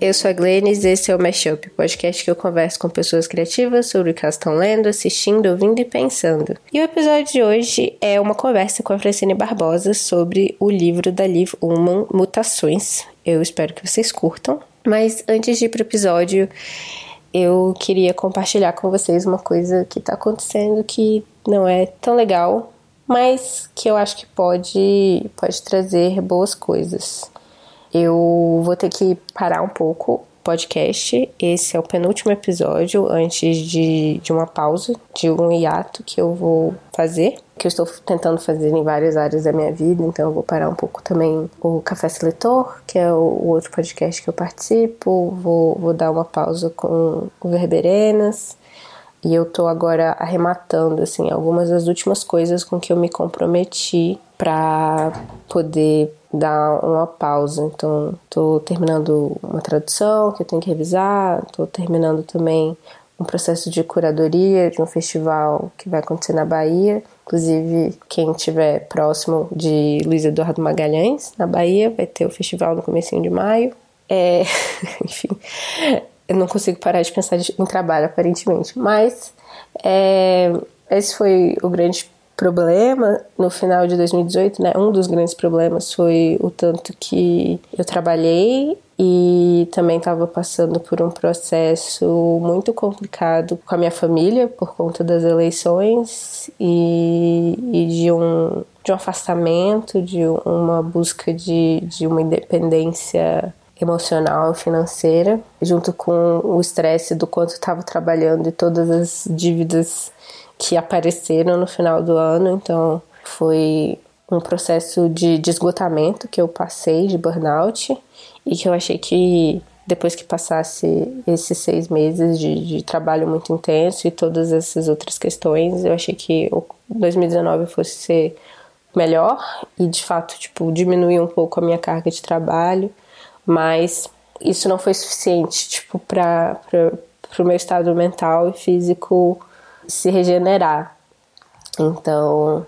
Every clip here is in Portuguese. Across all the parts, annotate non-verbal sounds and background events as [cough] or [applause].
eu sou a Glennis e esse é o Mashup, podcast que eu converso com pessoas criativas sobre o que elas estão lendo, assistindo, ouvindo e pensando. E o episódio de hoje é uma conversa com a Francine Barbosa sobre o livro da Liv Ullman, Mutações. Eu espero que vocês curtam. Mas antes de ir pro episódio, eu queria compartilhar com vocês uma coisa que tá acontecendo que não é tão legal, mas que eu acho que pode, pode trazer boas coisas. Eu vou ter que parar um pouco o podcast. Esse é o penúltimo episódio antes de, de uma pausa, de um hiato que eu vou fazer. Que eu estou tentando fazer em várias áreas da minha vida, então eu vou parar um pouco também o Café Seletor, que é o, o outro podcast que eu participo. Vou, vou dar uma pausa com o Verberenas. E eu tô agora arrematando, assim, algumas das últimas coisas com que eu me comprometi para poder dar uma pausa. Então, tô terminando uma tradução que eu tenho que revisar, tô terminando também um processo de curadoria de um festival que vai acontecer na Bahia. Inclusive, quem estiver próximo de Luiz Eduardo Magalhães, na Bahia, vai ter o festival no comecinho de maio. É, [laughs] enfim, eu não consigo parar de pensar em trabalho, aparentemente. Mas é, esse foi o grande problema no final de 2018, né? Um dos grandes problemas foi o tanto que eu trabalhei e também estava passando por um processo muito complicado com a minha família por conta das eleições e, e de um de um afastamento, de uma busca de, de uma independência emocional, financeira, junto com o estresse do quanto estava trabalhando e todas as dívidas que apareceram no final do ano. Então, foi um processo de, de esgotamento que eu passei, de burnout, e que eu achei que depois que passasse esses seis meses de, de, trabalho muito intenso e todas essas outras questões, eu achei que o 2019 fosse ser melhor e de fato tipo diminuir um pouco a minha carga de trabalho mas isso não foi suficiente, tipo, para o meu estado mental e físico se regenerar. Então,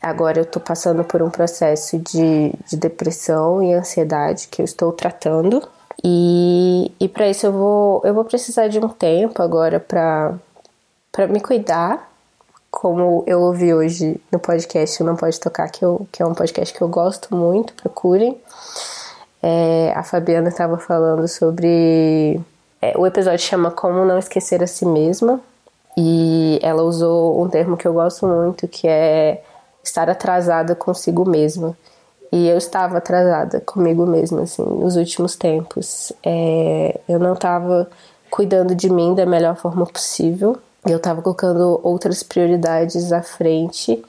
agora eu tô passando por um processo de, de depressão e ansiedade que eu estou tratando. E, e para isso eu vou, eu vou precisar de um tempo agora para me cuidar. Como eu ouvi hoje no podcast Não Pode Tocar, que, eu, que é um podcast que eu gosto muito, procurem. É, a Fabiana estava falando sobre. É, o episódio chama Como Não Esquecer a Si Mesma. E ela usou um termo que eu gosto muito, que é estar atrasada consigo mesma. E eu estava atrasada comigo mesma, assim, nos últimos tempos. É, eu não estava cuidando de mim da melhor forma possível. Eu estava colocando outras prioridades à frente.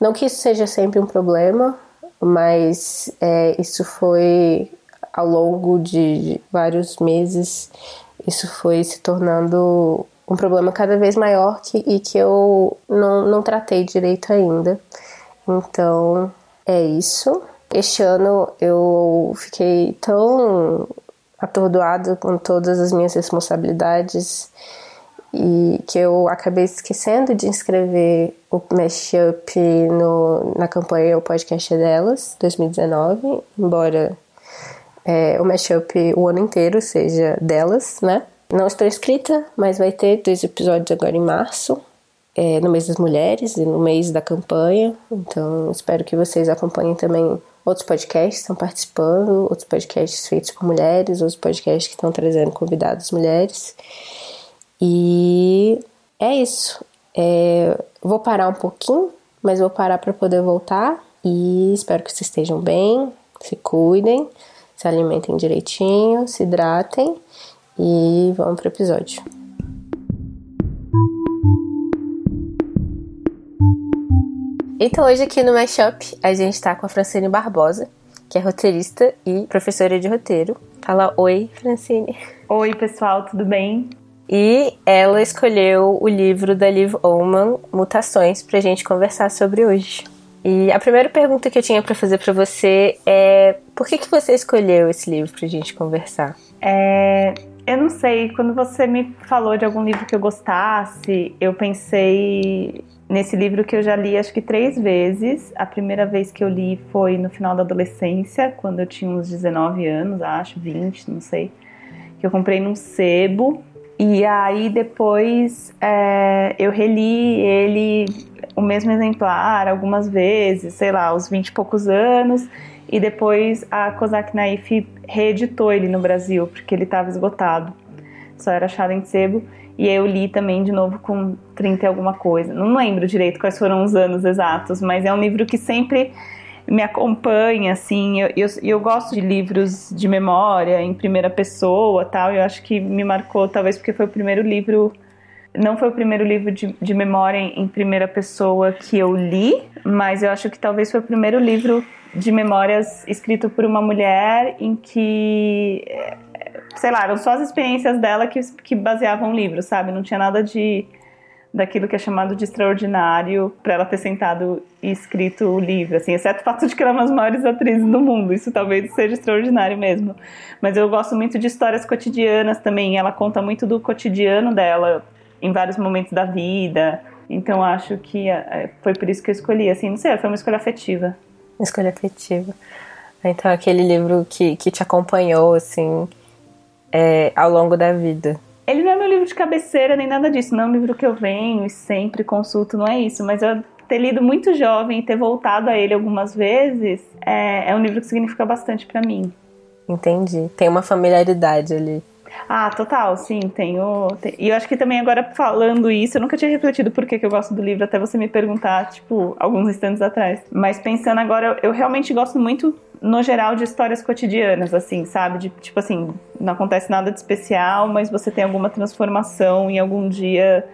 Não que isso seja sempre um problema, mas é, isso foi ao longo de vários meses, isso foi se tornando um problema cada vez maior que, e que eu não, não tratei direito ainda. Então é isso. Este ano eu fiquei tão atordoada com todas as minhas responsabilidades e que eu acabei esquecendo de inscrever o Mashup no, na campanha O Podcast é Delas 2019, embora é, o Mashup o ano inteiro seja delas, né? Não estou inscrita, mas vai ter dois episódios agora em março, é, no mês das mulheres e no mês da campanha. Então espero que vocês acompanhem também outros podcasts que estão participando, outros podcasts feitos por mulheres, outros podcasts que estão trazendo convidados mulheres. E é isso. É, vou parar um pouquinho, mas vou parar para poder voltar. E espero que vocês estejam bem, se cuidem, se alimentem direitinho, se hidratem e vamos pro episódio. Então hoje aqui no Mashup a gente tá com a Francine Barbosa, que é roteirista e professora de roteiro. Fala oi, Francine. Oi, pessoal, tudo bem? E ela escolheu o livro da Liv Ullman, Mutações, pra gente conversar sobre hoje. E a primeira pergunta que eu tinha para fazer para você é por que, que você escolheu esse livro pra gente conversar? É, eu não sei, quando você me falou de algum livro que eu gostasse, eu pensei nesse livro que eu já li acho que três vezes. A primeira vez que eu li foi no final da adolescência, quando eu tinha uns 19 anos, acho, 20, não sei. que eu comprei num sebo. E aí depois é, eu reli ele, o mesmo exemplar, algumas vezes, sei lá, aos 20 e poucos anos. E depois a Kozak Naif reeditou ele no Brasil, porque ele estava esgotado. Só era achado em sebo. E aí eu li também de novo com 30 e alguma coisa. Não lembro direito quais foram os anos exatos, mas é um livro que sempre me acompanha, assim. Eu, eu, eu gosto de livros de memória em primeira pessoa tal. Eu acho que me marcou, talvez porque foi o primeiro livro. Não foi o primeiro livro de, de memória em, em primeira pessoa que eu li, mas eu acho que talvez foi o primeiro livro de memórias escrito por uma mulher em que sei lá, eram só as experiências dela que, que baseavam o livro, sabe? Não tinha nada de daquilo que é chamado de extraordinário para ela ter sentado e escrito o livro, assim, exceto o fato de que ela é uma das maiores atrizes do mundo, isso talvez seja extraordinário mesmo. Mas eu gosto muito de histórias cotidianas também, ela conta muito do cotidiano dela em vários momentos da vida. Então acho que é, foi por isso que eu escolhi, assim, não sei, foi uma escolha afetiva. [laughs] Escolha afetiva. Então aquele livro que, que te acompanhou, assim, é, ao longo da vida. Ele não é meu livro de cabeceira nem nada disso, não é um livro que eu venho e sempre consulto, não é isso, mas eu ter lido muito jovem e ter voltado a ele algumas vezes é, é um livro que significa bastante para mim. Entendi. Tem uma familiaridade ali. Ah, total, sim, tenho. Tem, e eu acho que também agora falando isso, eu nunca tinha refletido por que, que eu gosto do livro, até você me perguntar, tipo, alguns instantes atrás. Mas pensando agora, eu, eu realmente gosto muito no geral, de histórias cotidianas, assim, sabe? De, tipo assim, não acontece nada de especial, mas você tem alguma transformação em algum dia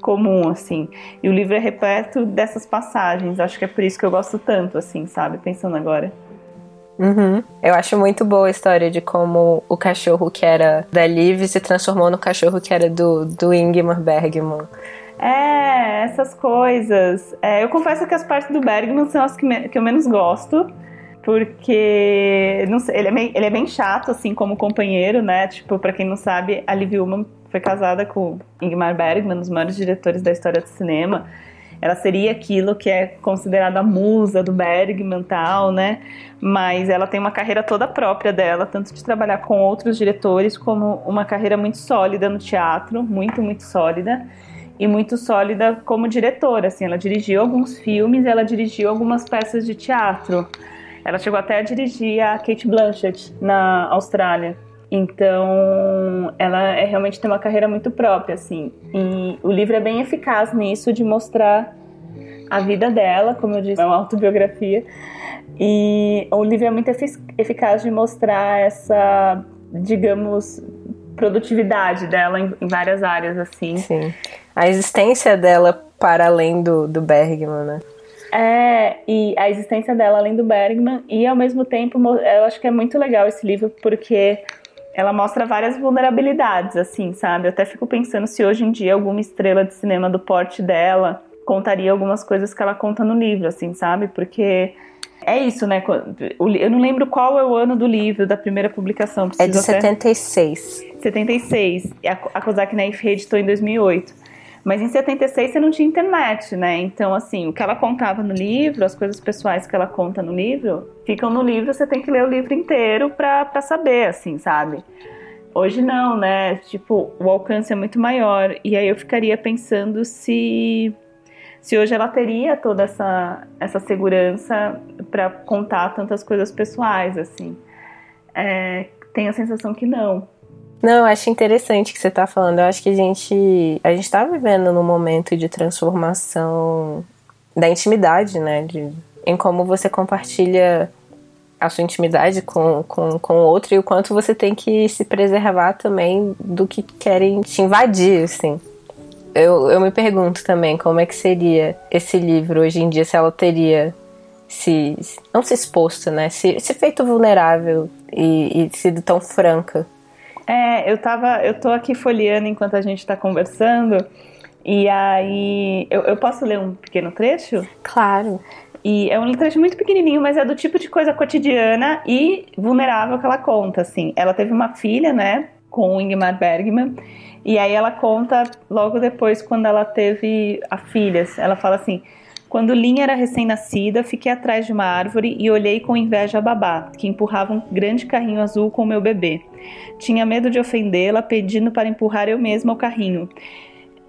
comum, assim. E o livro é repleto dessas passagens. Acho que é por isso que eu gosto tanto, assim, sabe? Pensando agora. Uhum. Eu acho muito boa a história de como o cachorro que era da Liv se transformou no cachorro que era do, do Ingmar Bergman. É, essas coisas. É, eu confesso que as partes do Bergman são as que, me, que eu menos gosto porque sei, ele, é bem, ele é bem chato, assim, como companheiro, né? Tipo, pra quem não sabe, a Liv Ullmann foi casada com Ingmar Bergman, um dos maiores diretores da história do cinema. Ela seria aquilo que é considerada a musa do Bergman tal, né? Mas ela tem uma carreira toda própria dela, tanto de trabalhar com outros diretores, como uma carreira muito sólida no teatro, muito, muito sólida e muito sólida como diretora. Assim, ela dirigiu alguns filmes, ela dirigiu algumas peças de teatro. Ela chegou até a dirigir a Kate Blanchett na Austrália. Então, ela é, realmente tem uma carreira muito própria, assim. E o livro é bem eficaz nisso de mostrar a vida dela, como eu disse, é uma autobiografia. E o livro é muito eficaz de mostrar essa, digamos, produtividade dela em, em várias áreas, assim. Sim. A existência dela para além do, do Bergman, né? É, e a existência dela além do Bergman, e ao mesmo tempo eu acho que é muito legal esse livro porque ela mostra várias vulnerabilidades, assim, sabe? Eu até fico pensando se hoje em dia alguma estrela de cinema do porte dela contaria algumas coisas que ela conta no livro, assim, sabe? Porque é isso, né? Eu não lembro qual é o ano do livro, da primeira publicação. é de 76. Até... 76. A Kozak Naif reeditou em 2008. Mas em 76 você não tinha internet, né? Então, assim, o que ela contava no livro, as coisas pessoais que ela conta no livro, ficam no livro, você tem que ler o livro inteiro pra saber, assim, sabe? Hoje não, né? Tipo, o alcance é muito maior. E aí eu ficaria pensando se se hoje ela teria toda essa, essa segurança para contar tantas coisas pessoais, assim. É, tenho a sensação que não. Não, eu acho interessante que você está falando. Eu acho que a gente a gente está vivendo num momento de transformação da intimidade, né? De, em como você compartilha a sua intimidade com, com, com outro e o quanto você tem que se preservar também do que querem te invadir, assim. Eu, eu me pergunto também como é que seria esse livro hoje em dia, se ela teria se não se exposto, né? Se, se feito vulnerável e, e sido tão franca é, eu tava, eu tô aqui folheando enquanto a gente tá conversando. E aí, eu, eu posso ler um pequeno trecho? Claro. E é um trecho muito pequenininho, mas é do tipo de coisa cotidiana e vulnerável que ela conta, assim. Ela teve uma filha, né, com o Ingmar Bergman, e aí ela conta logo depois, quando ela teve a filha, ela fala assim, Quando Lin era recém-nascida, fiquei atrás de uma árvore e olhei com inveja a babá, que empurrava um grande carrinho azul com o meu bebê. Tinha medo de ofendê-la, pedindo para empurrar eu mesma o carrinho.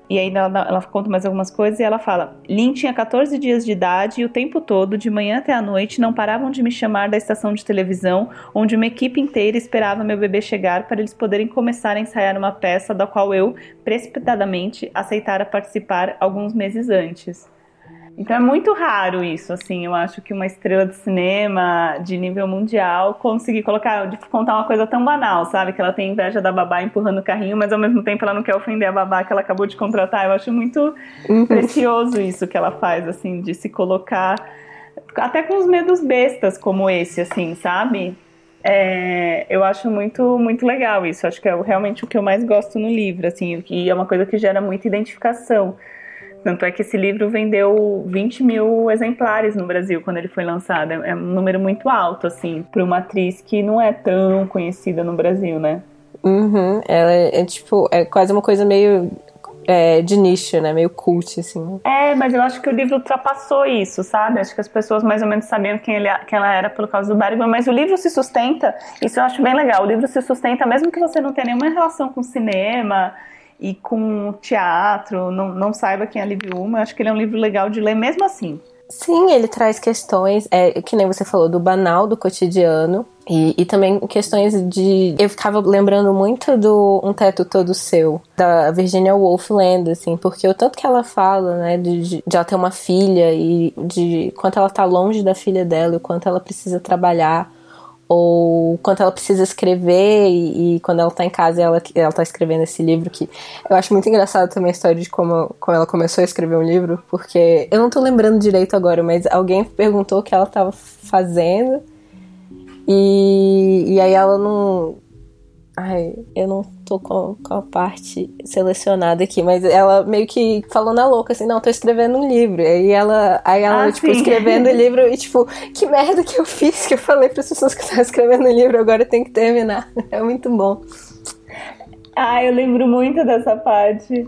E aí ela, ela, conta mais algumas coisas e ela fala: Lin tinha 14 dias de idade e o tempo todo, de manhã até a noite, não paravam de me chamar da estação de televisão, onde uma equipe inteira esperava meu bebê chegar para eles poderem começar a ensaiar uma peça da qual eu, precipitadamente, aceitara participar alguns meses antes. Então é muito raro isso, assim. Eu acho que uma estrela de cinema de nível mundial conseguir colocar, de contar uma coisa tão banal, sabe? Que ela tem inveja da babá empurrando o carrinho, mas ao mesmo tempo ela não quer ofender a babá que ela acabou de contratar. Eu acho muito uhum. precioso isso que ela faz, assim, de se colocar até com os medos bestas como esse, assim, sabe? É, eu acho muito, muito legal isso. Acho que é realmente o que eu mais gosto no livro, assim, e é uma coisa que gera muita identificação tanto é que esse livro vendeu 20 mil exemplares no Brasil quando ele foi lançado. É, é um número muito alto, assim, para uma atriz que não é tão conhecida no Brasil, né? Uhum. Ela é, é tipo, é quase uma coisa meio é, de nicho, né? Meio cult, assim. É, mas eu acho que o livro ultrapassou isso, sabe? Acho que as pessoas mais ou menos sabiam quem, ele, quem ela era por causa do Bergman, mas o livro se sustenta, isso eu acho bem legal. O livro se sustenta, mesmo que você não tenha nenhuma relação com cinema e com teatro, não, não saiba quem é Liv Uma, acho que ele é um livro legal de ler mesmo assim. Sim, ele traz questões, é, que nem você falou, do banal do cotidiano. E, e também questões de. Eu ficava lembrando muito do Um Teto Todo Seu, da Virginia Woolf lendo, assim, porque o tanto que ela fala, né, de, de ela ter uma filha e de quanto ela tá longe da filha dela o quanto ela precisa trabalhar ou quanto ela precisa escrever e, e, quando ela tá em casa ela, ela tá escrevendo esse livro que eu acho muito engraçado também a história de como, como ela começou a escrever um livro, porque eu não tô lembrando direito agora, mas alguém perguntou o que ela tava fazendo e, e aí ela não, Ai, eu não tô com, com, a parte selecionada aqui, mas ela meio que falou na louca, assim, não, tô escrevendo um livro. Aí ela, aí ela ah, tipo, sim. escrevendo o livro e, tipo, que merda que eu fiz, que eu falei para as pessoas que estavam escrevendo o livro, agora tem que terminar. [laughs] É muito bom. Ah, eu lembro muito dessa parte.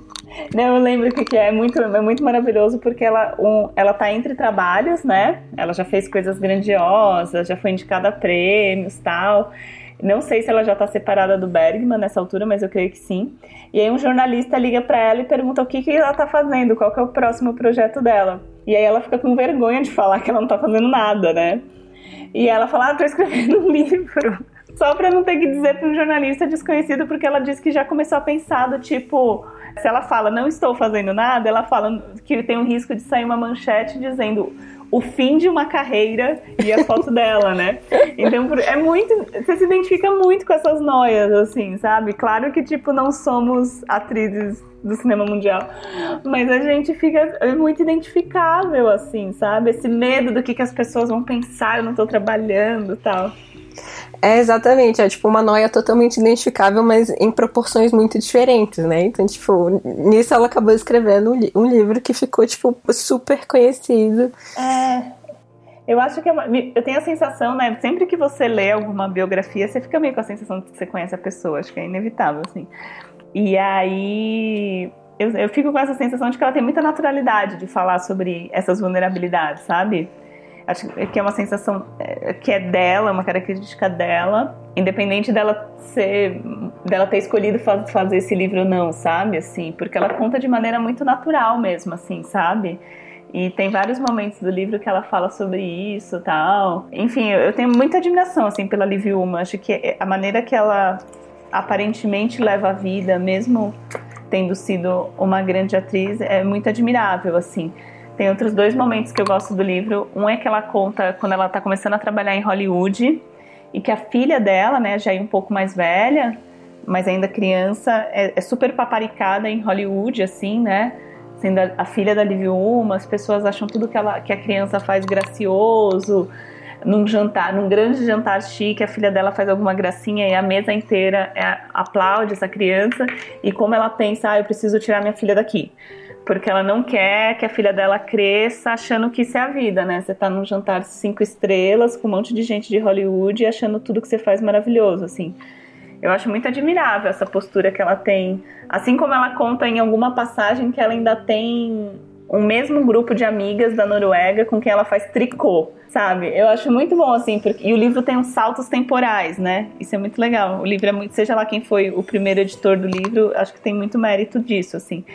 Não, eu lembro que, que é muito, é muito maravilhoso porque ela, um, ela tá entre trabalhos, né? Ela já fez coisas grandiosas, já foi indicada a prêmios tal. Não sei se ela já está separada do Bergman nessa altura, mas eu creio que sim. E aí um jornalista liga para ela e pergunta o que, que ela está fazendo, qual que é o próximo projeto dela. E aí ela fica com vergonha de falar que ela não está fazendo nada, né? E ela fala, ah, tô escrevendo um [laughs] livro. Só para não ter que dizer para um jornalista desconhecido, porque ela disse que já começou a pensar do tipo, se ela fala não estou fazendo nada, ela fala que tem um risco de sair uma manchete dizendo o fim de uma carreira e a foto [laughs] dela, né? Então é muito. Você se identifica muito com essas noias, assim, sabe? Claro que, tipo, não somos atrizes do cinema mundial, mas a gente fica muito identificável, assim, sabe? Esse medo do que, que as pessoas vão pensar, eu não tô trabalhando tal. É, exatamente. É tipo uma noia totalmente identificável, mas em proporções muito diferentes, né? Então, tipo, nisso ela acabou escrevendo um, li um livro que ficou, tipo, super conhecido. É. Eu acho que é uma, eu tenho a sensação, né? Sempre que você lê alguma biografia, você fica meio com a sensação de que você conhece a pessoa. Acho que é inevitável, assim. E aí. Eu, eu fico com essa sensação de que ela tem muita naturalidade de falar sobre essas vulnerabilidades, sabe? Acho que é uma sensação é, que é dela, uma característica dela, independente dela ser, dela ter escolhido fazer esse livro ou não, sabe? Assim, porque ela conta de maneira muito natural mesmo, assim, sabe? E tem vários momentos do livro que ela fala sobre isso, tal. Enfim, eu tenho muita admiração assim pela Liv Uma. Acho que a maneira que ela aparentemente leva a vida, mesmo tendo sido uma grande atriz, é muito admirável, assim. Tem outros dois momentos que eu gosto do livro. Um é que ela conta quando ela está começando a trabalhar em Hollywood e que a filha dela, né, já é um pouco mais velha, mas ainda criança, é, é super paparicada em Hollywood, assim, né? Sendo a, a filha da Liv Uma, as pessoas acham tudo que, ela, que a criança faz gracioso. Num jantar, num grande jantar chique, a filha dela faz alguma gracinha e a mesa inteira é, aplaude essa criança. E como ela pensa, ah, eu preciso tirar minha filha daqui porque ela não quer que a filha dela cresça achando que isso é a vida, né? Você tá num jantar cinco estrelas com um monte de gente de Hollywood e achando tudo que você faz maravilhoso, assim. Eu acho muito admirável essa postura que ela tem. Assim como ela conta em alguma passagem que ela ainda tem um mesmo grupo de amigas da Noruega com quem ela faz tricô, sabe? Eu acho muito bom, assim, porque... e o livro tem uns saltos temporais, né? Isso é muito legal. O livro é muito, seja lá quem foi o primeiro editor do livro, acho que tem muito mérito disso, assim.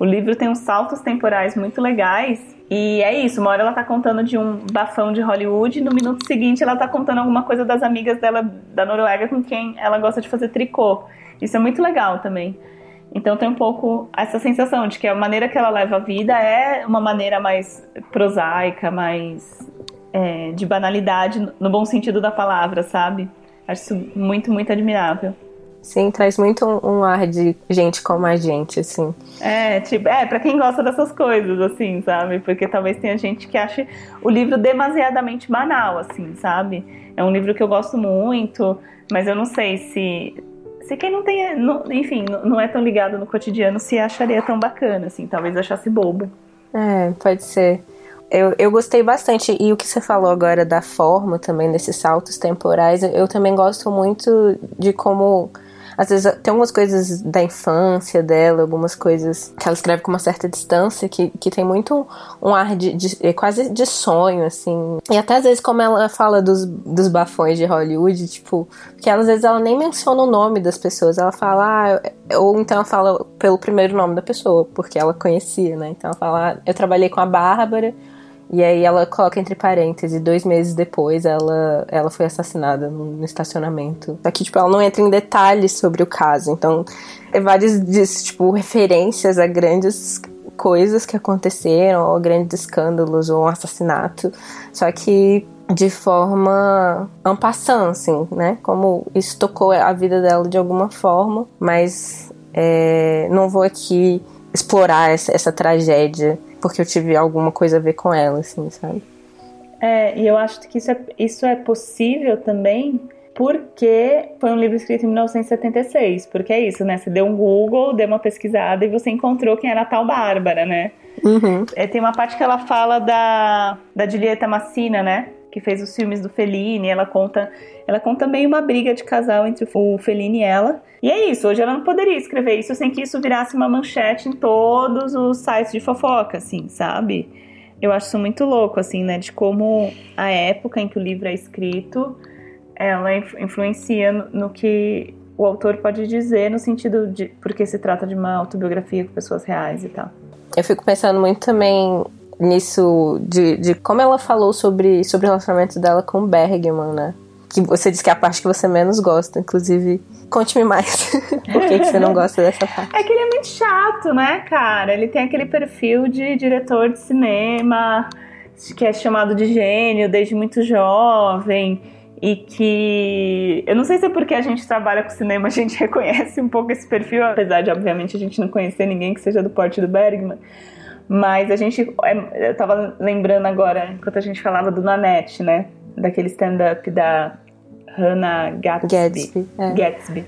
O livro tem uns saltos temporais muito legais. E é isso, uma hora ela tá contando de um bafão de Hollywood, no minuto seguinte ela tá contando alguma coisa das amigas dela da Noruega com quem ela gosta de fazer tricô. Isso é muito legal também. Então tem um pouco essa sensação de que a maneira que ela leva a vida é uma maneira mais prosaica, mais é, de banalidade, no bom sentido da palavra, sabe? Acho isso muito, muito admirável. Sim, traz muito um, um, ar de gente como a gente, assim. É, tipo, é, pra quem gosta dessas coisas, assim, sabe? Porque talvez tenha gente que ache o livro demasiadamente banal, assim, sabe? É um livro que eu gosto muito, mas eu não sei se se quem não tem, não, enfim, não é tão ligado no cotidiano se acharia tão bacana, assim, talvez achasse bobo. É, pode ser. Eu, eu gostei bastante, e o que você falou agora da forma também, desses saltos temporais, eu também gosto muito de como às vezes tem algumas coisas da infância dela, algumas coisas que ela escreve com uma certa distância, que, que tem muito um ar de, de é quase de sonho, assim. E até às vezes, como ela fala dos, dos bafões de Hollywood, tipo, que às vezes ela nem menciona o nome das pessoas, ela fala, ah, ou então ela fala pelo primeiro nome da pessoa, porque ela conhecia, né? Então ela fala, ah, eu trabalhei com a Bárbara e aí ela coloca entre parênteses, dois meses depois ela, ela foi assassinada no, estacionamento. Aqui, tipo, ela não entra em detalhes sobre o caso. Então, é várias, tipo, referências a grandes coisas que aconteceram, ou grandes escândalos, ou um assassinato. Só que de forma ampassã, assim, né? Como isso tocou a vida dela de alguma forma, mas é, não vou aqui explorar essa, essa tragédia porque eu tive alguma coisa a ver com ela, assim, sabe? É, e eu acho que isso é, isso é possível também porque foi um livro escrito em 1976. Porque é isso, né? Você deu um Google, deu uma pesquisada e você encontrou quem era a tal Bárbara, né? Uhum. É, tem uma parte que ela fala da, da Julieta Massina, né? Que fez os filmes do Fellini. Ela conta, ela conta meio uma briga de casal entre o Fellini e ela. E é isso, hoje ela não poderia escrever isso sem que isso virasse uma manchete em todos os sites de fofoca, assim, sabe? Eu acho isso muito louco, assim, né? De como a época em que o livro é escrito, ela influencia no que o autor pode dizer no sentido de porque se trata de uma autobiografia com pessoas reais e tal. Eu fico pensando muito também nisso de, de como ela falou sobre, sobre o relacionamento dela com o Bergman, né? Que você disse que é a parte que você menos gosta, inclusive Conte-me mais. [laughs] Por que, que você não gosta dessa parte? É que ele é muito chato, né, cara? Ele tem aquele perfil de diretor de cinema que é chamado de gênio desde muito jovem e que eu não sei se é porque a gente trabalha com cinema, a gente [laughs] reconhece um pouco esse perfil, apesar de obviamente a gente não conhecer ninguém que seja do porte do Bergman. Mas a gente. É, eu tava lembrando agora, enquanto a gente falava do Nanette, né? Daquele stand-up da Hannah Gatsby. Gatsby, é. Gatsby.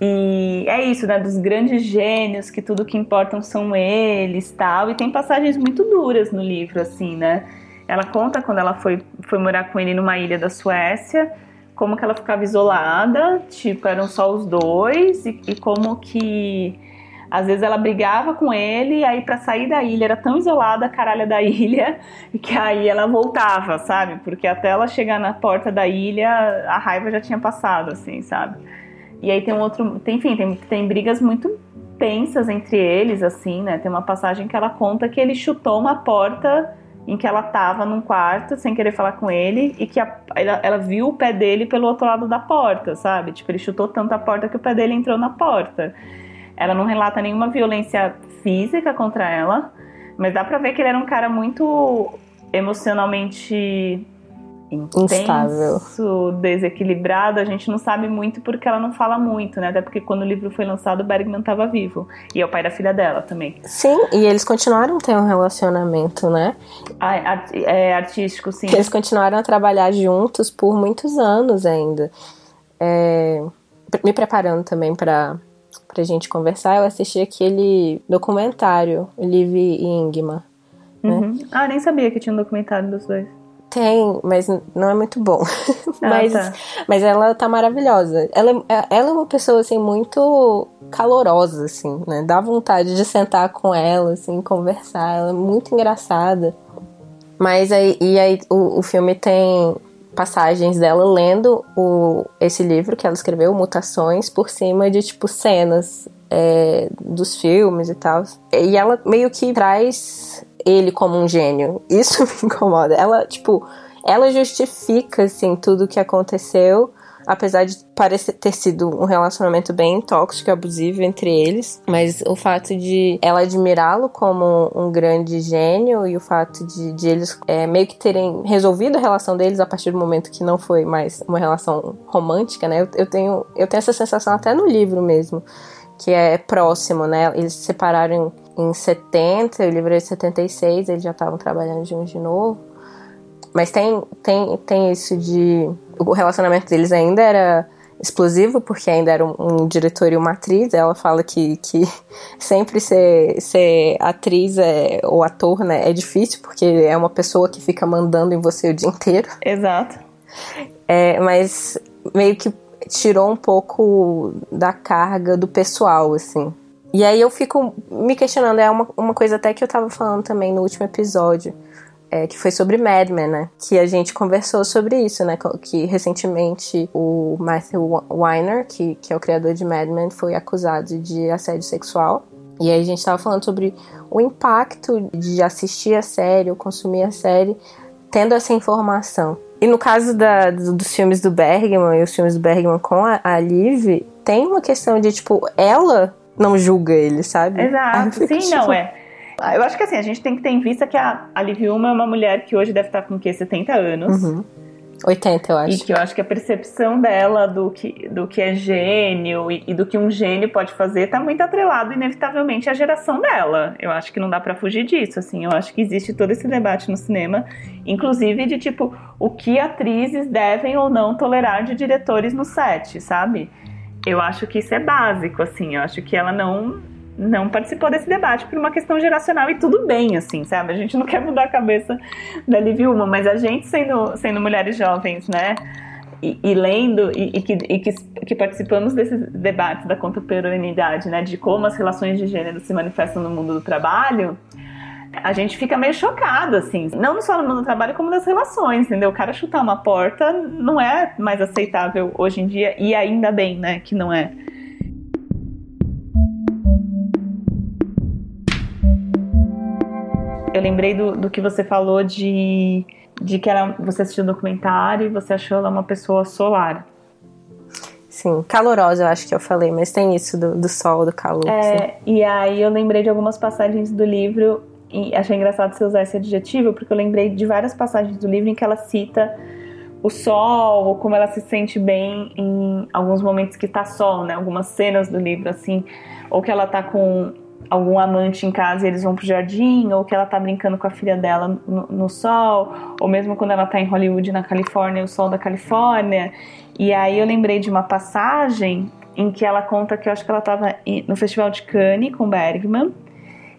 E é isso, né? Dos grandes gênios, que tudo que importam são eles tal. E tem passagens muito duras no livro, assim, né? Ela conta quando ela foi, foi morar com ele numa ilha da Suécia, como que ela ficava isolada, tipo, eram só os dois, e, e como que às vezes ela brigava com ele, e aí para sair da ilha era tão isolada a caralha da ilha, [laughs] que aí ela voltava, sabe? Porque até ela chegar na porta da ilha, a raiva já tinha passado, assim, sabe? E aí tem um outro. Tem, enfim, tem, tem brigas muito tensas entre eles, assim, né? Tem uma passagem que ela conta que ele chutou uma porta em que ela tava num quarto sem querer falar com ele e que a, ela, ela, viu o pé dele pelo outro lado da porta, sabe? Tipo, ele chutou tanto a porta que o pé dele entrou na porta. Ela não relata nenhuma violência física contra ela, mas dá pra ver que ele era um cara muito emocionalmente instável, desequilibrado. A gente não sabe muito porque ela não fala muito, né? Até porque quando o livro foi lançado, o Bergman estava vivo. E é o pai da filha dela também. Sim, e eles continuaram a ter um relacionamento, né? Ah, é artístico, sim. Eles continuaram a trabalhar juntos por muitos anos ainda. É, me preparando também para pra gente conversar, eu assisti aquele documentário, Liv e Ingmar. Né? Uhum. Ah, nem sabia que tinha um documentário dos dois. Tem, mas não é muito bom. [laughs] Ah, mas, tá. mas ela tá maravilhosa. Ela, ela é uma pessoa, assim, muito calorosa, assim, né? Dá vontade de sentar com ela, assim, conversar. Ela é muito engraçada. Mas aí, e aí o, o filme tem passagens dela lendo o, esse livro que ela escreveu, Mutações, por cima de, tipo, cenas é, dos filmes e tal. E ela meio que traz ele como um gênio. Isso [laughs] me incomoda. Ela, tipo, ela justifica, assim, tudo o que aconteceu apesar de parecer ter sido um relacionamento bem tóxico e abusivo entre eles, mas o fato de ela admirá-lo como um grande gênio e o fato de, de eles é, meio que terem resolvido a relação deles a partir do momento que não foi mais uma relação romântica, né? Eu, eu tenho, eu tenho essa sensação até no livro mesmo, que é próximo, né? Eles se separaram em 70, o livro é de 76, eles já estavam trabalhando juntos de novo. Mas tem, tem, tem isso de. O relacionamento deles ainda era explosivo, porque ainda era um, um diretor e uma atriz. Ela fala que, que [laughs] sempre ser, ser atriz é, ou ator né, é difícil, porque é uma pessoa que fica mandando em você o dia inteiro. Exato. É, mas meio que tirou um pouco da carga do pessoal, assim. E aí eu fico me questionando, é uma, uma coisa até que eu tava falando também no último episódio é, que foi sobre Mad Men, né? Que a gente conversou sobre isso, né? Que recentemente o Matthew Weiner, que, que é o criador de Mad Men, foi acusado de assédio sexual. E aí a gente tava falando sobre o impacto de assistir a série ou consumir a série tendo essa informação. E no caso da, dos filmes do Bergman e os filmes do Bergman com a, a Liv, tem uma questão de, tipo, ela não julga ele, sabe? Exato. Sim, não tipo, é. Ah, Eu acho que assim, a gente tem que ter em vista que a, a Liv é uma mulher que hoje deve estar com o quê? 70 anos. Uhum. 80, eu E acho. que eu acho que a percepção dela do que, do que é gênio e, e do que um gênio pode fazer tá muito atrelado, inevitavelmente, à geração dela. Eu acho que não dá pra fugir disso, assim. Eu acho que existe todo esse debate no cinema, inclusive de tipo, o que atrizes devem ou não tolerar de diretores no set, sabe? Eu acho que isso é básico, assim. Eu acho que ela não não participou desse debate por uma questão geracional e tudo bem, assim, sabe? A gente não quer mudar a cabeça da Liv Ullmann, mas a gente sendo, sendo mulheres jovens, né? E, e lendo e, e que, e que, que participamos desses debates da contemporaneidade, né? De como as relações de gênero se manifestam no mundo do trabalho, a gente fica meio chocado, assim. Não só no mundo do trabalho, como nas relações, entendeu? O cara chutar uma porta não é mais aceitável hoje em dia, e ainda bem, né, que não é. Lembrei do, do que você falou de, de que ela, você assistiu o documentário e você achou ela uma pessoa solar. Sim, calorosa eu acho que eu falei, mas tem isso do, do sol, do calor. É, e aí eu lembrei de algumas passagens do livro e achei engraçado você usar esse adjetivo, porque eu lembrei de várias passagens do livro em que ela cita o sol, ou como ela se sente bem em alguns momentos que tá sol, né? Algumas cenas do livro, assim, ou que ela tá com algum amante em casa e eles vão pro jardim, ou que ela tá brincando com a filha dela no, no sol, ou mesmo quando ela tá em Hollywood, na Califórnia, o sol da Califórnia. E aí eu lembrei de uma passagem em que ela conta que eu acho que ela tava no Festival de Cannes com Bergman,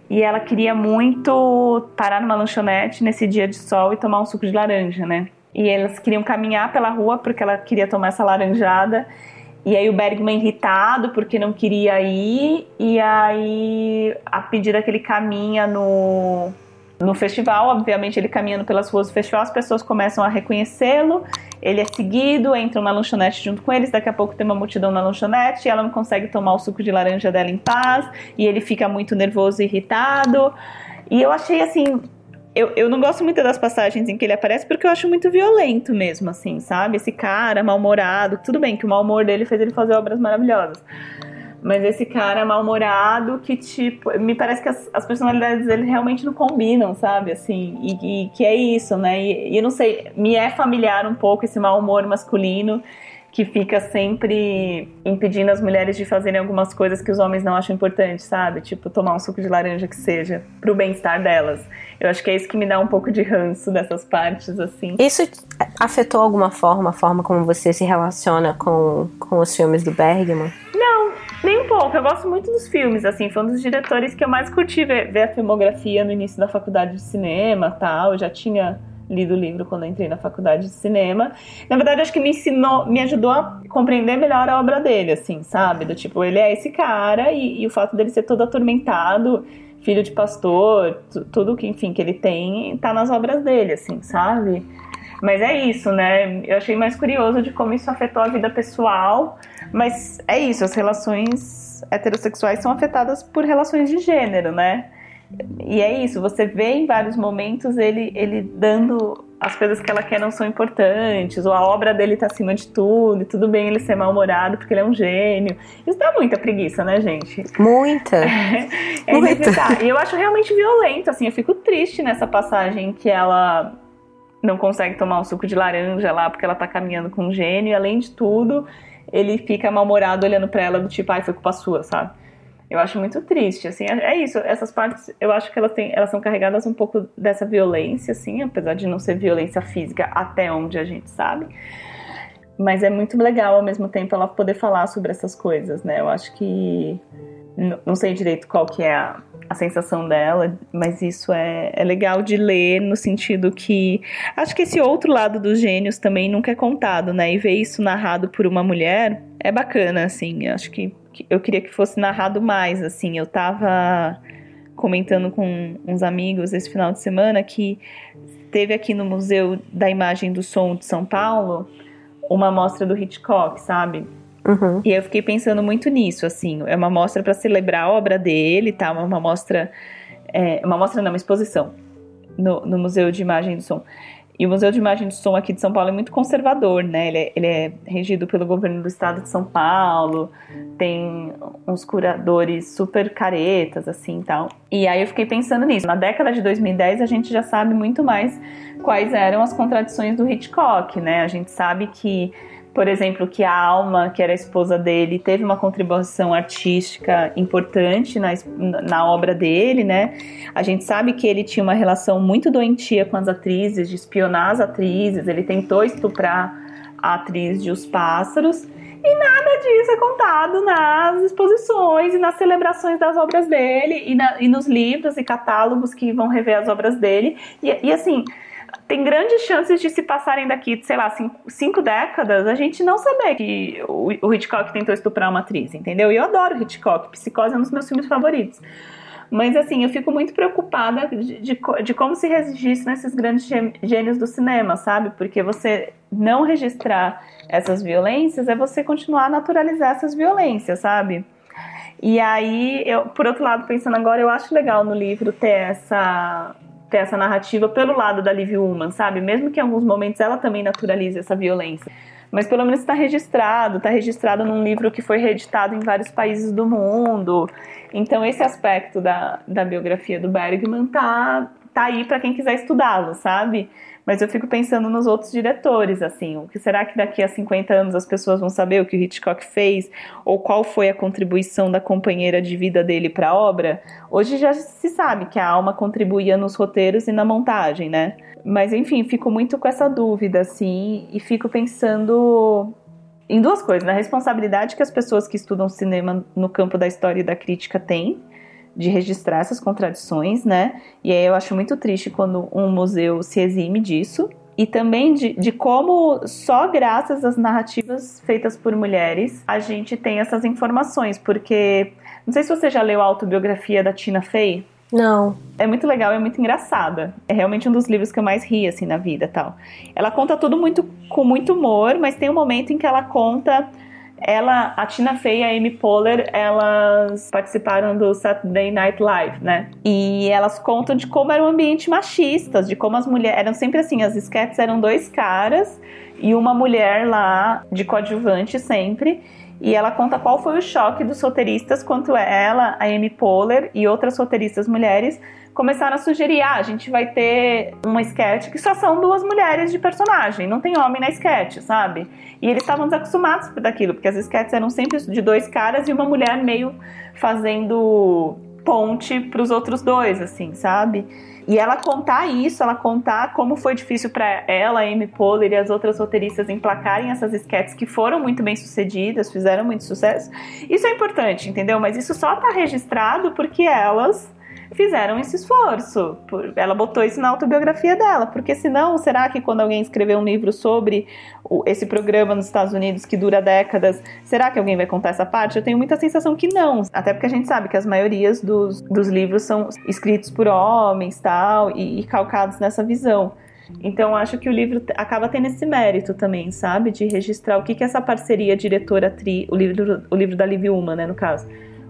e ela queria muito parar numa lanchonete nesse dia de sol e tomar um suco de laranja, né? E elas queriam caminhar pela rua porque ela queria tomar essa laranjada. E aí o Bergman irritado porque não queria ir. E aí, a pedida que ele caminha no, no festival, obviamente ele caminhando pelas ruas do festival, as pessoas começam a reconhecê-lo. Ele é seguido, entram na lanchonete junto com eles. Daqui a pouco tem uma multidão na lanchonete. E ela não consegue tomar o suco de laranja dela em paz. E ele fica muito nervoso e irritado. E eu achei assim. Eu, eu não gosto muito das passagens em que ele aparece porque eu acho muito violento mesmo, assim, sabe? Esse cara mal-humorado. Tudo bem que o mau humor dele fez ele fazer obras maravilhosas. Mas esse cara mal-humorado que, tipo, me parece que as, as personalidades dele realmente não combinam, sabe? Assim, e, e que é isso, né? E, e eu não sei, me é familiar um pouco esse mau humor masculino que fica sempre impedindo as mulheres de fazerem algumas coisas que os homens não acham importantes, sabe? Tipo, tomar um suco de laranja que seja, pro bem-estar delas. Eu acho que é isso que me dá um pouco de ranço dessas partes, assim. Isso afetou alguma forma a forma como você se relaciona com, com os filmes do Bergman? Nem um pouco, eu gosto muito dos filmes, assim, foi um dos diretores que eu mais curti ver, ver a filmografia no início da faculdade de cinema tal. Eu já tinha lido o livro quando entrei na faculdade de cinema. Na verdade, acho que me ensinou, me ajudou a compreender melhor a obra dele, assim, sabe? Do tipo, ele é esse cara e, e o fato dele ser todo atormentado, filho de pastor, tudo que, enfim, que ele tem, tá nas obras dele, assim, sabe? Mas é isso, né? Eu achei mais curioso de como isso afetou a vida pessoal, mas é isso, as relações heterossexuais são afetadas por relações de gênero, né? E é isso, você vê em vários momentos ele, ele dando as coisas que ela quer não são importantes, ou a obra dele tá acima de tudo, e tudo bem ele ser mal-humorado porque ele é um gênio. Isso dá muita preguiça, né, gente? Muita. [laughs] é muita. E eu acho realmente violento, assim, eu fico triste nessa passagem que ela não consegue tomar um suco de laranja lá porque ela tá caminhando com um gênio, e além de tudo, ele fica mal-humorado olhando para ela do tipo, ai, foi culpa sua, sabe? Eu acho muito triste, assim, é, é isso, essas partes, eu acho que elas, têm, elas são carregadas um pouco dessa violência, assim, apesar de não ser violência física até onde a gente sabe, mas é muito legal ao mesmo tempo ela poder falar sobre essas coisas, né, eu acho que, não sei direito qual que é a, a sensação dela, mas isso é, é legal de ler no sentido que acho que esse outro lado dos gênios também nunca é contado, né? E ver isso narrado por uma mulher é bacana, assim. Acho que eu queria que fosse narrado mais, assim. Eu tava comentando com uns amigos esse final de semana que teve aqui no Museu da Imagem do Som de São Paulo uma mostra do Hitchcock, sabe? Uhum. E eu fiquei pensando muito nisso, assim. É uma mostra para celebrar a obra dele, tá? Uma mostra. É, uma mostra, não, uma exposição no, no Museu de Imagem do Som. E o Museu de Imagem do Som aqui de São Paulo é muito conservador, né? Ele é, ele é, regido pelo governo do estado de São Paulo, tem uns curadores super caretas, assim, tal. E aí eu fiquei pensando nisso. Na década de 2010 a gente já sabe muito mais quais eram as contradições do Hitchcock, né? A gente sabe que por exemplo, que a Alma, que era a esposa dele, teve uma contribuição artística importante na, na obra dele, né? A gente sabe que ele tinha uma relação muito doentia com as atrizes, de espionar as atrizes, ele tentou estuprar a atriz de Os Pássaros. E nada disso é contado nas exposições e nas celebrações das obras dele e, na, e nos livros e catálogos que vão rever as obras dele. E, e assim, tem grandes chances de se passarem daqui, sei lá, cinco, cinco décadas, a gente não saber que o, o, Hitchcock tentou estuprar uma atriz, entendeu? E eu adoro Hitchcock, Psicose é um dos meus filmes favoritos. Mas assim, eu fico muito preocupada de, de, de como se registra esses grandes gênios do cinema, sabe? Porque você não registrar essas violências é você continuar a naturalizar essas violências, sabe? E aí, eu, por outro lado, pensando agora, eu acho legal no livro ter essa ter essa narrativa pelo lado da Liv Ullman, sabe? Mesmo que em alguns momentos ela também naturalize essa violência. Mas pelo menos está registrado, está registrado num livro que foi reeditado em vários países do mundo. Então esse aspecto da, da biografia do Bergman tá, tá aí para quem quiser estudá-lo, sabe? Mas eu fico pensando nos outros diretores, assim, o que será que daqui a 50 anos as pessoas vão saber o que o Hitchcock fez ou qual foi a contribuição da companheira de vida dele para a obra? Hoje já se sabe que a alma contribuía nos roteiros e na montagem, né? Mas enfim, fico muito com essa dúvida, assim, e fico pensando em duas coisas, na responsabilidade que as pessoas que estudam cinema no campo da história e da crítica têm de registrar essas contradições, né? E aí eu acho muito triste quando um museu se exime disso. E também de, de como só graças às narrativas feitas por mulheres a gente tem essas informações. Porque, não sei se você já leu a autobiografia da Tina Fey. Não. É muito legal, é muito engraçada. É realmente um dos livros que eu mais ri, assim, na vida tal. Ela conta tudo muito com muito humor, mas tem um momento em que ela conta ela, a Tina Fey e a Amy Poehler, elas participaram do Saturday Night Live, né? E elas contam de como era um ambiente machista, de como as mulheres eram sempre assim, as sketches eram dois caras e uma mulher lá de coadjuvante sempre. E ela conta qual foi o choque dos roteiristas quanto ela, a Amy Poehler e outras roteiristas mulheres começaram a sugerir: ah, a gente vai ter uma sketch que só são duas mulheres de personagem, não tem homem na sketch, sabe? E eles estavam desacostumados daquilo, porque as sketches eram sempre de dois caras e uma mulher meio fazendo ponte para os outros dois, assim, sabe? E ela contar isso, ela contar como foi difícil para ela, a Amy Poehler e as outras roteiristas emplacarem essas sketches que foram muito bem sucedidas, fizeram muito sucesso. Isso é importante, entendeu? Mas isso só tá registrado porque elas fizeram esse esforço. Ela botou isso na autobiografia dela, porque senão, será que quando alguém escrever um livro sobre esse programa nos Estados Unidos que dura décadas, será que alguém vai contar essa parte? Eu tenho muita sensação que não, até porque a gente sabe que as maiorias dos, dos livros são escritos por homens tal, e, e calcados nessa visão. Então acho que o livro acaba tendo esse mérito também, sabe? De registrar o que, que essa parceria diretora-atriz, o livro, o livro da Liv Uma, né, no caso,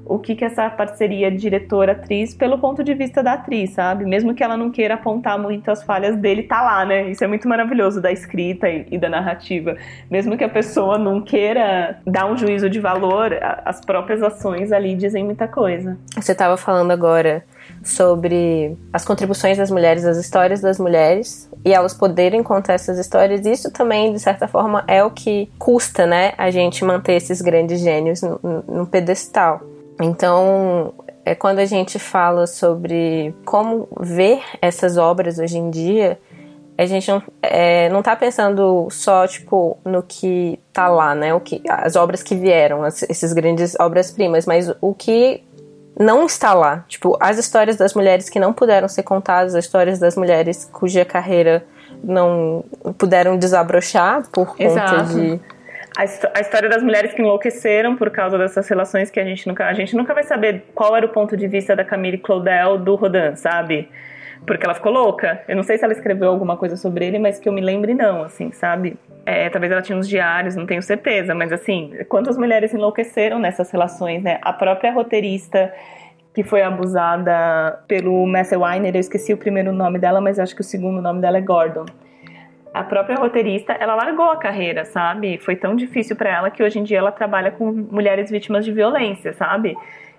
o que, que essa parceria diretor-atriz pelo ponto de vista da atriz, sabe? Mesmo que ela não queira apontar muito as falhas dele, tá lá, né? Isso é muito maravilhoso da escrita e, e da narrativa. Mesmo que a pessoa não queira dar um juízo de valor, a, as próprias ações ali dizem muita coisa. Você estava falando agora sobre as contribuições das mulheres, as histórias das mulheres e elas poderem contar essas histórias. Isso também, de certa forma, é o que custa, né, a gente manter esses grandes gênios no, no pedestal. Então, é quando a gente fala sobre como ver essas obras hoje em dia, a gente não, é, não tá pensando só, tipo, no que tá lá, né? O que, as obras que vieram, as, esses grandes obras-primas, mas o que não está lá. Tipo, as histórias das mulheres que não puderam ser contadas, as histórias das mulheres cuja carreira não puderam desabrochar por conta Exato. de a, história das mulheres que enlouqueceram por causa dessas relações que a gente nunca a gente nunca vai saber qual era o ponto de vista da Camille Claudel do Rodin, sabe? Porque ela ficou louca. Eu não sei se ela escreveu alguma coisa sobre ele, mas que eu me lembre não, assim, sabe? É, talvez ela tinha uns diários, não tenho certeza, mas assim, quantas mulheres enlouqueceram nessas relações, né? A própria roteirista que foi abusada pelo Messer Weiner, eu esqueci o primeiro nome dela, mas acho que o segundo nome dela é Gordon a própria roteirista, ela largou a carreira, sabe? Foi tão difícil para ela que hoje em dia ela trabalha com mulheres vítimas de violência, sabe?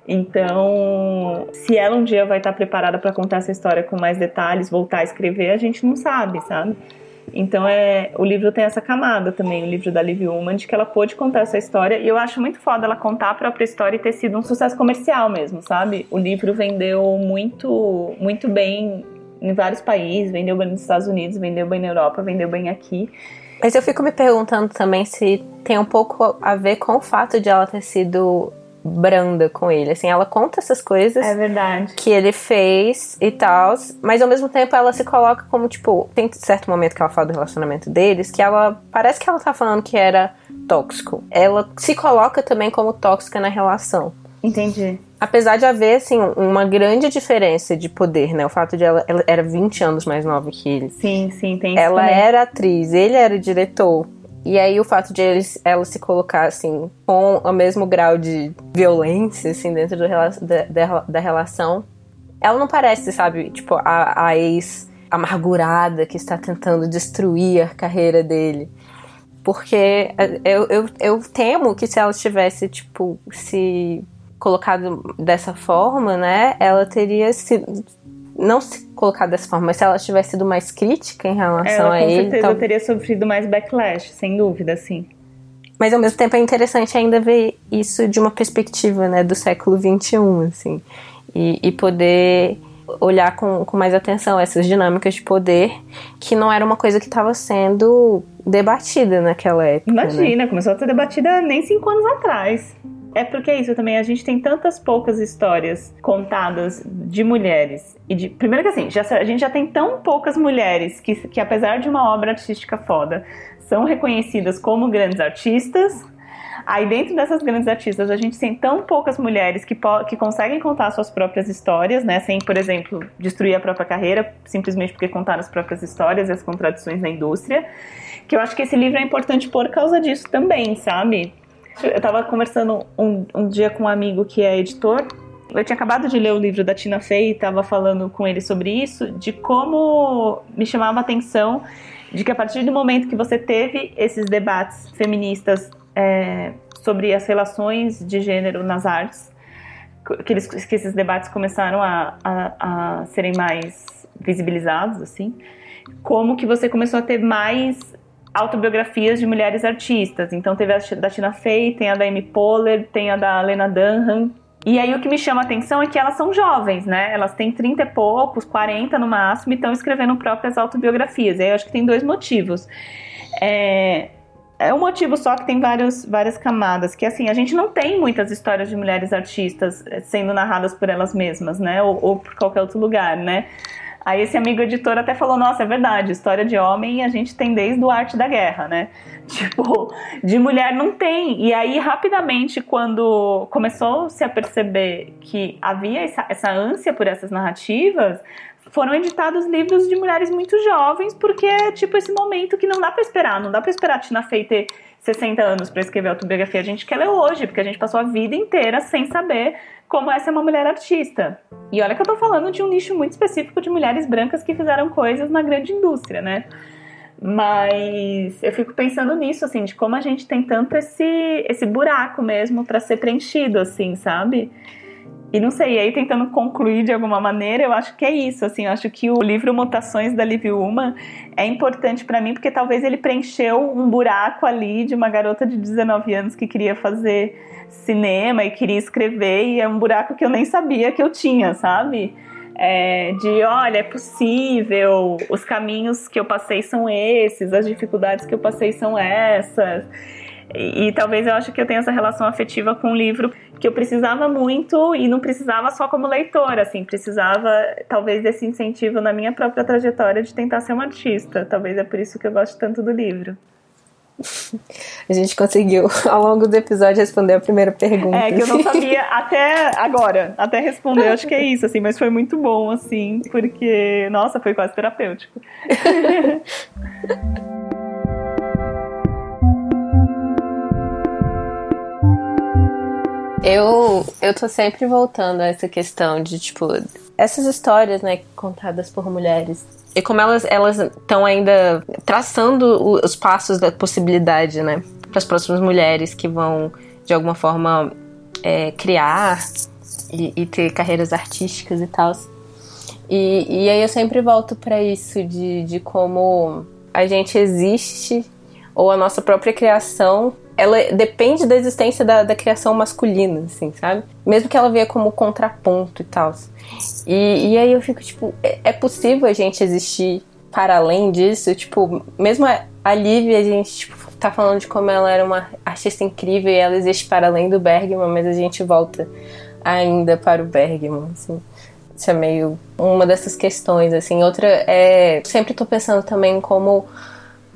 Então, se ela um dia vai estar preparada para contar essa história com mais detalhes, voltar a escrever, a gente não sabe, sabe? Então, é, o livro tem essa camada também, o livro da Liv Ullmann, de que ela pôde contar essa história. E eu acho muito foda ela contar a própria história e ter sido um sucesso comercial mesmo, sabe? O livro vendeu muito, muito bem em vários países, vendeu bem nos Estados Unidos, vendeu bem na Europa, vendeu bem aqui. Mas eu fico me perguntando também se tem um pouco a ver com o fato de ela ter sido branda com ele. Assim, ela conta essas coisas. É verdade. Que ele fez e tal. Mas ao mesmo tempo ela se coloca como, tipo, tem certo momento que ela fala do relacionamento deles que ela. Parece que ela tá falando que era tóxico. Ela se coloca também como tóxica na relação. Entendi apesar de haver, assim, uma grande diferença de poder, né? O fato de ela, ela era 20 anos mais nova que ele. Sim, sim, tem isso Ela também. era atriz, ele era diretor. E aí o fato de eles, ela se colocar, assim, com o mesmo grau de violência, assim, dentro do, da, da, da relação, ela não parece, sabe, tipo, a, a ex amargurada que está tentando destruir a carreira dele. Porque eu, eu, eu temo que se ela tivesse, tipo, se colocado dessa forma, né, ela teria se não se colocado dessa forma, mas se ela tivesse sido mais crítica em relação ela, a ele, com certeza então... teria sofrido mais backlash, sem dúvida, sim. Mas ao mesmo tempo é interessante ainda ver isso de uma perspectiva, né, do século XXI, assim, e, e poder olhar com, com mais atenção essas dinâmicas de poder, que não era uma coisa que estava sendo debatida naquela época. Né? Imagina, né? começou a ser debatida nem cinco anos atrás. É porque é isso também, a gente tem tantas poucas histórias contadas de mulheres. E de, primeiro que assim, já, a gente já tem tão poucas mulheres que, que, apesar de uma obra artística foda, são reconhecidas como grandes artistas. Aí dentro dessas grandes artistas, a gente tem tão poucas mulheres que, que conseguem contar suas próprias histórias, né? Sem, por exemplo, destruir a própria carreira, simplesmente porque contaram as próprias histórias e as contradições da indústria. Que eu acho que esse livro é importante por causa disso também, sabe? Eu tava conversando um, um dia com um amigo que é editor. Eu tinha acabado de ler o livro da Tina Fey e tava falando com ele sobre isso, de como me chamava a atenção de que a partir do momento que você teve esses debates feministas é, sobre as relações de gênero nas artes, que, eles, que esses debates começaram a, a, a serem mais visibilizados, assim, como que você começou a ter mais autobiografias de mulheres artistas. Então teve a da Tina Fey, tem a da Amy Poehler, tem a da Lena Dunham. E aí o que me chama a atenção é que elas são jovens, né? Elas têm 30 e poucos, 40 no máximo, e estão escrevendo próprias autobiografias. E aí eu acho que tem dois motivos. É, é um motivo só que tem vários, várias camadas, que assim, a gente não tem muitas histórias de mulheres artistas eh, sendo narradas por elas mesmas, né? Ou, ou por qualquer outro lugar, né? Aí esse amigo editor até falou, nossa, é verdade, história de homem a gente tem desde o Arte da Guerra, né? [laughs] Tipo, de mulher não tem. E aí, rapidamente, quando começou-se a perceber que havia essa, essa ânsia por essas narrativas, foram editados livros de mulheres muito jovens, porque é tipo esse momento que não dá para esperar, não dá para esperar a Tina Fey ter 60 anos para escrever autobiografia, a gente quer ler hoje, porque a gente passou a vida inteira sem saber como essa é uma mulher artista. E olha que eu tô falando de um nicho muito específico de mulheres brancas que fizeram coisas na grande indústria, né? Mas eu fico pensando nisso, assim, de como a gente tem tanto esse, esse buraco mesmo para ser preenchido, assim, sabe? E não sei, aí tentando concluir de alguma maneira, eu acho que é isso, assim, eu acho que o livro Mutações da Liv Uma é importante para mim porque talvez ele preencheu um buraco ali de uma garota de 19 anos que queria fazer cinema e queria escrever e é um buraco que eu nem sabia que eu tinha, sabe? É, de olha, é possível, os caminhos que eu passei são esses, as dificuldades que eu passei são essas. E, e, talvez eu acho que eu tenho essa relação afetiva com o livro que eu precisava muito e não precisava só como leitora, assim, precisava talvez desse incentivo na minha própria trajetória de tentar ser uma artista. Talvez é por isso que eu gosto tanto do livro. A gente conseguiu, [laughs] ao longo do episódio, responder a primeira pergunta. É, que eu não [laughs] sabia até agora, até responder, acho que é isso, assim, mas foi muito bom, assim, porque, nossa, foi quase terapêutico. [laughs] Eu, eu tô sempre voltando a essa questão de, tipo, essas histórias, né, contadas por mulheres. E como elas estão ainda traçando os passos da possibilidade, né, para as próximas mulheres que vão, de alguma forma, é, criar e, e, ter carreiras artísticas e tal. E, e aí eu sempre volto para isso, de, de como a gente existe, ou a nossa própria criação ela depende da existência da, da, criação masculina, assim, sabe? Mesmo que ela venha como contraponto e tal. E, e aí eu fico, tipo, é, é, possível a gente existir para além disso? Tipo, mesmo a, a Lívia, a gente, tipo, tá falando de como ela era uma artista incrível e ela existe para além do Bergman, mas a gente volta ainda para o Bergman, assim. Isso é meio uma dessas questões, assim. Outra é... Sempre tô pensando também como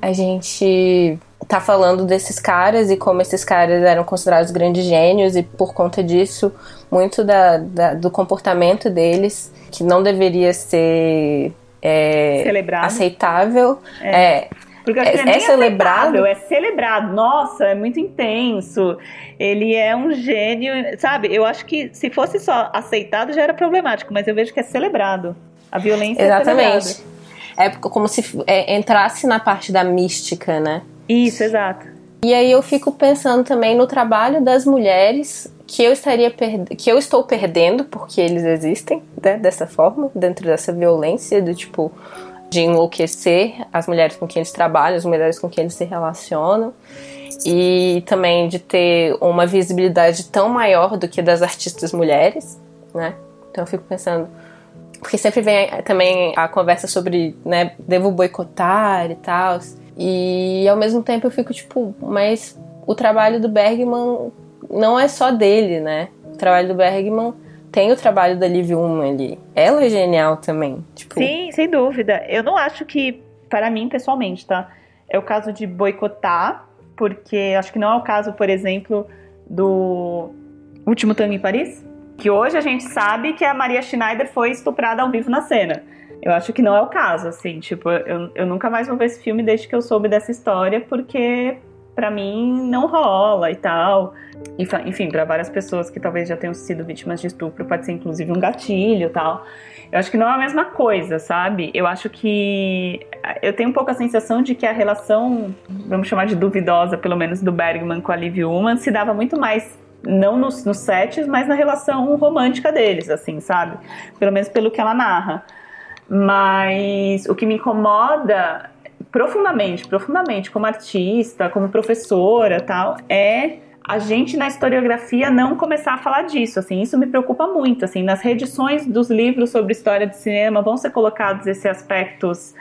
a gente tá falando desses caras e como esses caras eram considerados grandes gênios e por conta disso muito da, da do comportamento deles que não deveria ser é, aceitável é, é porque é, que é, é celebrado. É celebrado. Nossa, é muito intenso. Ele é um gênio, sabe? Eu acho que se fosse só aceitado já era problemático, mas eu vejo que é celebrado. A violência Exatamente. é É como se é, entrasse na parte da mística, né? Isso, exato. E aí eu fico pensando também no trabalho das mulheres que eu estaria que eu estou perdendo porque eles existem, né, dessa forma, dentro dessa violência do tipo de enlouquecer as mulheres com quem eles trabalham, as mulheres com quem eles se relacionam e também de ter uma visibilidade tão maior do que das artistas mulheres, né? Então eu fico pensando porque sempre vem também a conversa sobre, né, devo boicotar e tal. E ao mesmo tempo eu fico tipo, mas o trabalho do Bergman não é só dele, né? O trabalho do Bergman tem o trabalho da Liv Ullmann ali. Ela é genial também. Tipo... Sim, sem dúvida. Eu não acho que, para mim pessoalmente, tá? É o caso de boicotar, porque acho que não é o caso, por exemplo, do Último Tango em Paris, que hoje a gente sabe que a Maria Schneider foi estuprada ao vivo na cena. Eu acho que não é o caso, assim, tipo, eu, eu nunca mais vou ver esse filme desde que eu soube dessa história, porque para mim não rola e tal. Enfim, para várias pessoas que talvez já tenham sido vítimas de estupro, pode ser inclusive um gatilho e tal. Eu acho que não é a mesma coisa, sabe? Eu acho que. Eu tenho um pouco a sensação de que a relação, vamos chamar de duvidosa, pelo menos, do Bergman com a Liv Ullmann se dava muito mais não nos, nos sets, mas na relação romântica deles, assim, sabe? Pelo menos pelo que ela narra. Mas o que me incomoda profundamente, profundamente, como artista, como professora, tal, é a gente na historiografia não começar a falar disso, assim, isso me preocupa muito, assim, nas reedições dos livros sobre história de cinema vão ser colocados esses aspectos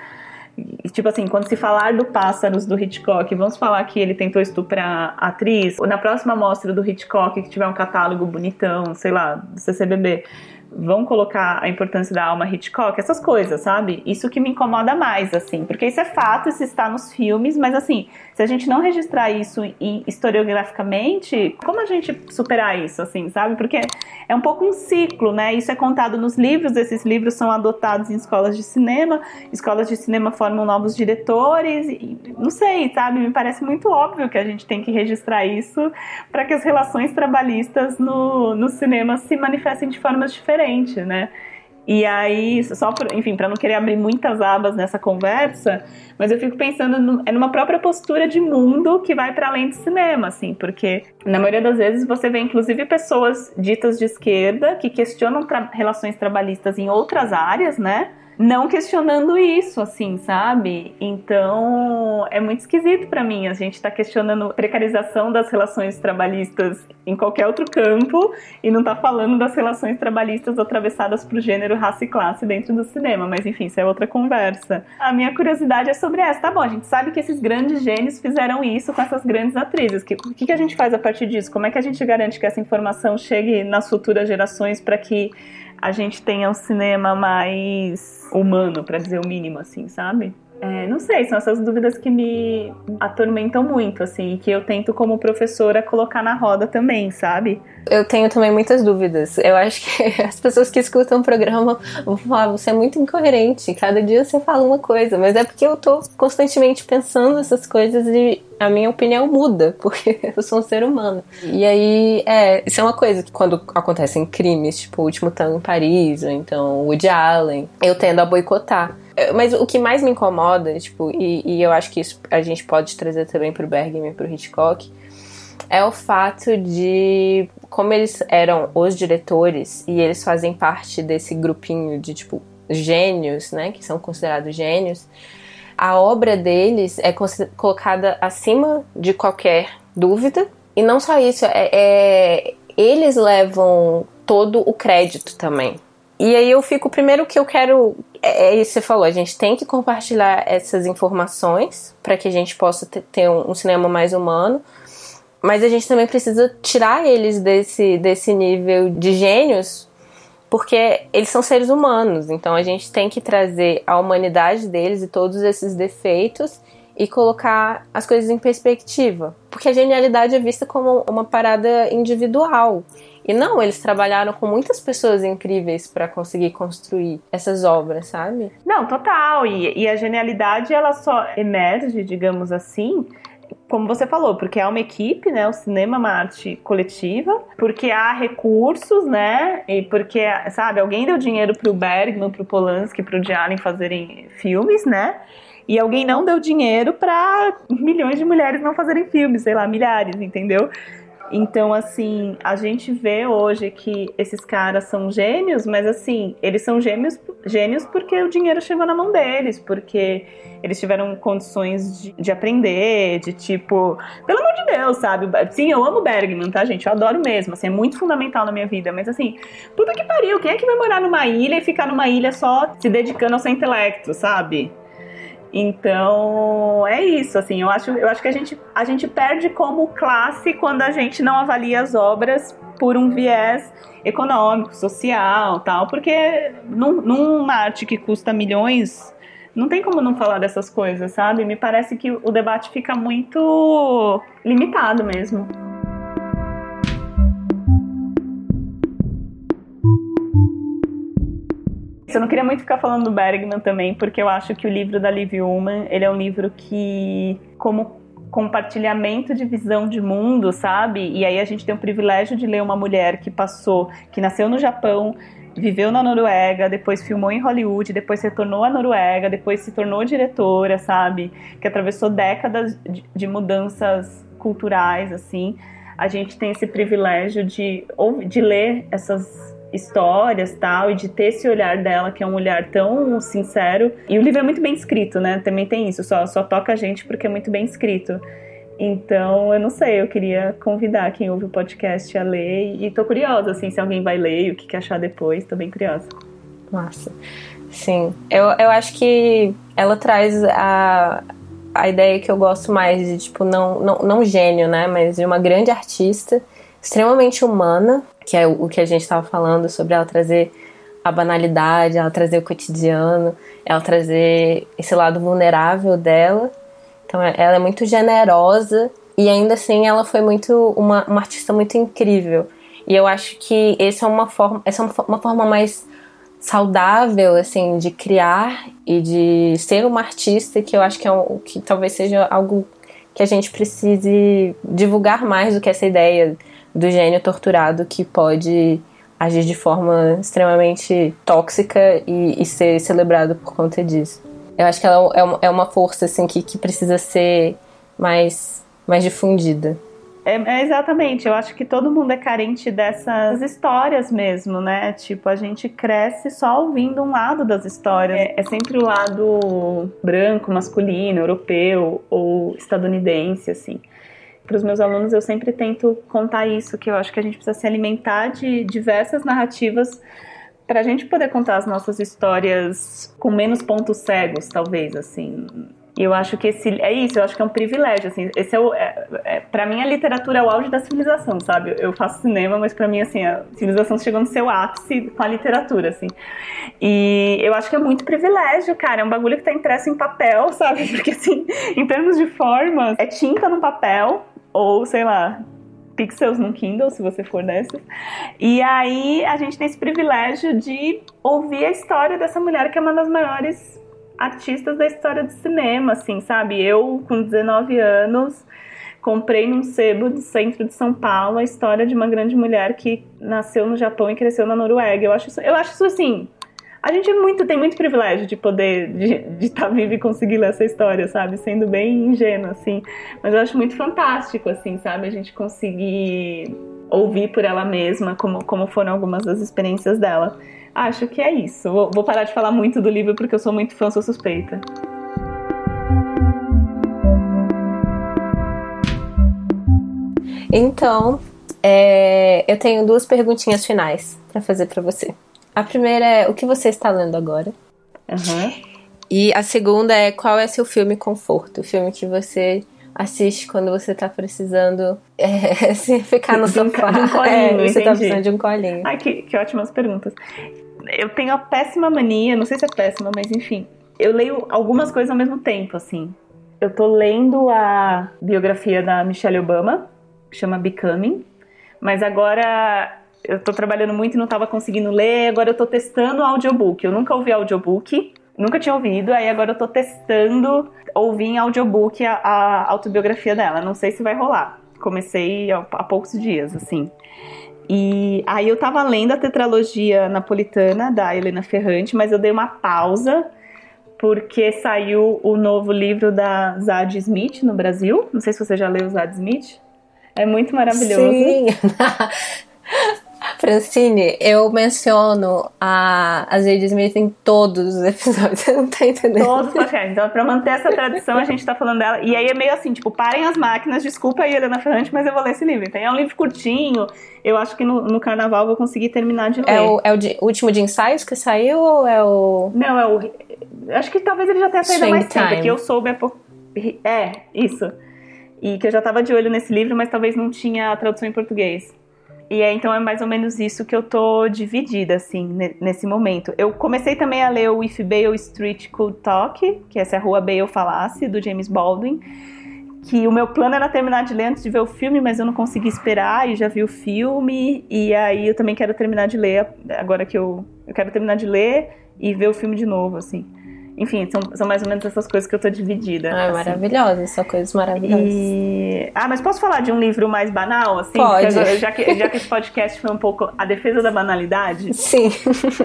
Tipo assim, quando se falar do Pássaros do Hitchcock, vamos falar que ele tentou estuprar a atriz. Na próxima mostra do Hitchcock, que tiver um catálogo bonitão, sei lá, do CCBB, vão colocar a importância da alma Hitchcock, essas coisas, sabe? Isso que me incomoda mais, assim, porque isso é fato, isso está nos filmes, mas assim, se a gente não registrar isso historiograficamente, como a gente superar isso, assim, sabe? Porque é um pouco um ciclo, né? Isso é contado nos livros, esses livros são adotados em escolas de cinema, escolas de cinema formam novos diretores, e, não sei, sabe? Me parece muito óbvio que a gente tem que registrar isso para que as relações trabalhistas no, no cinema se manifestem de formas diferentes diferente, né? E aí, só por, enfim, para não querer abrir muitas abas nessa conversa, mas eu fico pensando no, é numa própria postura de mundo que vai para além do cinema, assim, porque na maioria das vezes você vê inclusive pessoas ditas de esquerda que questionam tra relações trabalhistas em outras áreas, né? Não questionando isso, assim, sabe? Então é muito esquisito para mim. A gente tá questionando precarização das relações trabalhistas em qualquer outro campo e não tá falando das relações trabalhistas atravessadas pro gênero, raça e classe dentro do cinema. Mas enfim, isso é outra conversa. A minha curiosidade é sobre essa. Tá bom, a gente sabe que esses grandes gênios fizeram isso com essas grandes atrizes. O que, que, que a gente faz a partir disso? Como é que a gente garante que essa informação chegue nas futuras gerações para que a gente tenha um cinema mais humano, para dizer o mínimo, assim, sabe? É, não sei, são essas dúvidas que me atormentam muito, assim, que eu tento, como professora, colocar na roda também, sabe? Eu tenho também muitas dúvidas. Eu acho que [laughs] as pessoas que escutam o programa vão falar, você é muito incoerente, cada dia você fala uma coisa, mas é porque eu tô constantemente pensando essas coisas e a minha opinião muda, [laughs] porque eu sou um ser humano. E aí, é, isso é uma coisa que quando acontecem crimes, tipo o último tango em Paris, ou então Woody Allen, eu tendo a boicotar. É, mas o que mais me incomoda, tipo, e, e eu acho que isso a gente pode trazer também pro Bergman e pro Hitchcock, é o fato de como eles eram os diretores e eles fazem parte desse grupinho de tipo gênios, né, que são considerados gênios, a obra deles é colocada acima de qualquer dúvida. E não só isso, é, é, eles levam todo o crédito também. E aí eu fico, primeiro que eu quero. É, é isso que você falou, a gente tem que compartilhar essas informações para que a gente possa ter um, cinema mais humano. Mas a gente também precisa tirar eles desse, desse nível de gênios, porque eles são seres humanos. Então a gente tem que trazer a humanidade deles e todos esses defeitos e colocar as coisas em perspectiva. Porque a genialidade é vista como uma parada individual. E não, eles trabalharam com muitas pessoas incríveis para conseguir construir essas obras, sabe? Não, total. E, e a genialidade ela só emerge, digamos assim, como você falou, porque é uma equipe, né? O cinema é uma arte coletiva, porque há recursos, né? E porque, sabe, alguém deu dinheiro pro Bergman, pro Polanski, pro Allen fazerem filmes, né? E alguém não deu dinheiro para milhões de mulheres não fazerem filmes, sei lá, milhares, entendeu? Então, assim, a gente vê hoje que esses caras são gênios, mas assim, eles são gênios, gênios porque o dinheiro chegou na mão deles, porque eles tiveram condições de, de aprender, de tipo, pelo amor de Deus, sabe? Sim, eu amo Bergman, tá, gente? Eu adoro mesmo, assim, é muito fundamental na minha vida, mas assim, puta que pariu, quem é que vai morar numa ilha e ficar numa ilha só se dedicando ao seu intelecto, sabe? Então, é isso, assim, eu acho, eu acho que a gente, a gente perde como classe quando a gente não avalia as obras por um viés econômico, social, tal, porque num, numa arte que custa milhões, não tem como não falar dessas coisas, sabe? Me parece que o debate fica muito limitado mesmo. Eu não queria muito ficar falando do Bergman também, porque eu acho que o livro da Liv Ullmann, ele é um livro que, como compartilhamento de visão de mundo, sabe? E aí a gente tem o privilégio de ler uma mulher que passou, que nasceu no Japão, viveu na Noruega, depois filmou em Hollywood, depois retornou à Noruega, depois se tornou diretora, sabe? Que atravessou décadas de, mudanças culturais, assim. A gente tem esse privilégio de, de ler essas histórias tal, e de ter esse olhar dela, que é um olhar tão sincero. E o livro é muito bem escrito, né? Também tem isso, só, só toca a gente porque é muito bem escrito. Então, eu não sei, eu queria convidar quem ouve o podcast a ler e tô curiosa, assim, se alguém vai ler e o que, que achar depois, tô bem curiosa. Massa. Sim. Eu, eu acho que ela traz a, a ideia que eu gosto mais de, tipo, não, não, não gênio, né? Mas de uma grande artista, extremamente humana, que é o, o que a gente estava falando sobre ela trazer a banalidade, ela trazer o cotidiano, ela trazer esse lado vulnerável dela. Então é, ela é muito generosa e ainda assim ela foi muito uma, uma artista muito incrível. E eu acho que essa é uma forma, essa é uma, forma mais saudável assim de criar e de ser uma artista que eu acho que é um, que talvez seja algo que a gente precise divulgar mais do que essa ideia do gênio torturado que pode agir de forma extremamente tóxica e, e ser celebrado por conta disso. Eu acho que ela é, é uma força assim que, que precisa ser mais, mais difundida. É, é, exatamente, eu acho que todo mundo é carente dessas histórias mesmo, né? Tipo, a gente cresce só ouvindo um lado das histórias. É, é sempre o lado branco, masculino, europeu ou estadunidense, assim. Para os meus alunos, eu sempre tento contar isso, que eu acho que a gente precisa se alimentar de diversas narrativas para a gente poder contar as nossas histórias com menos pontos cegos, talvez, assim e eu acho que esse é isso, eu acho que é um privilégio, assim, esse é o é, é, para mim a literatura é o auge da civilização, sabe? Eu faço cinema, mas para mim assim, a civilização chegou no seu ápice com a literatura, assim. E eu acho que é muito privilégio, cara, é um bagulho que tá impresso em papel, [laughs] sabe? Porque assim, em termos de forma, é tinta no papel ou, sei lá, pixels no Kindle, se você for dessas. E aí a gente tem esse privilégio de ouvir a história dessa mulher que é uma das maiores artistas da história do cinema, assim, sabe? Eu, com 19 anos, comprei num sebo do centro de São Paulo a história de uma grande mulher que nasceu no Japão e cresceu na Noruega. Eu acho isso, eu acho isso assim. A gente é muito, tem muito privilégio de poder, de estar tá vivo e conseguir ler essa história, sabe? Sendo bem ingênuo, assim. Mas eu acho muito fantástico, assim, sabe? A gente conseguir ouvir por ela mesma como, como foram algumas das experiências dela. Acho que é isso. Vou, vou parar de falar muito do livro porque eu sou muito fã, sou suspeita. Então, é, eu tenho duas perguntinhas finais para fazer para você. A primeira é o que você está lendo agora? Uhum. E a segunda é qual é seu filme conforto? O filme que você assiste quando você tá precisando [laughs] é, ficar no sofá. De um colinho, é, você tá precisando de um colinho. Ai, que, que ótimas perguntas. Eu tenho a péssima mania, não sei se é péssima, mas enfim. Eu leio algumas coisas ao mesmo tempo, assim. Eu tô lendo a biografia da Michelle Obama, que chama Becoming, mas agora eu tô trabalhando muito e não tava conseguindo ler, agora eu tô testando o audiobook. Eu nunca ouvi audiobook, nunca tinha ouvido, aí agora eu tô testando ouvir em audiobook a, a autobiografia dela. Não sei se vai rolar. Comecei há, há poucos dias, assim. E aí eu tava lendo a tetralogia napolitana da Helena Ferrante, mas eu dei uma pausa porque saiu o novo livro da Zadie Smith no Brasil. Não sei se você já leu o Zadie Smith. É muito maravilhoso. Sim. [laughs] Francine, eu menciono a, a Jade Smith em todos os [laughs] episódios, você não tá entendendo? Todos os podcasts. Então, pra manter essa tradição, a gente tá falando dela. E aí é meio assim, tipo, parem as máquinas, desculpa aí, Helena Ferrante, mas eu vou ler esse livro. Então, é um livro curtinho. Eu acho que no, no carnaval eu vou conseguir terminar de ler. É o, é o de, último de ensaios que saiu ou é o. Não, é o. Acho que talvez ele já tenha saído mais tempo. É que eu soube é por... É, isso. E que eu já tava de olho nesse livro, mas talvez não tinha a tradução em português. E é, então é mais ou menos isso que eu tô dividida, assim, nesse momento. Eu comecei também a ler o If Bale Street Could Talk, que essa é a Rua Bale Falasse, do James Baldwin. Que o meu plano era terminar de ler antes de ver o filme, mas eu não consegui esperar e já vi o filme. E aí eu também quero terminar de ler, agora que eu, eu quero terminar de ler e ver o filme de novo, assim. Enfim, são, são mais ou menos essas coisas que eu tô dividida. Ah, assim. maravilhosas, são coisas maravilhosas. E... Ah, mas posso falar de um livro mais banal, assim? Pode. já, que, já que esse podcast foi um pouco a defesa da banalidade. Sim.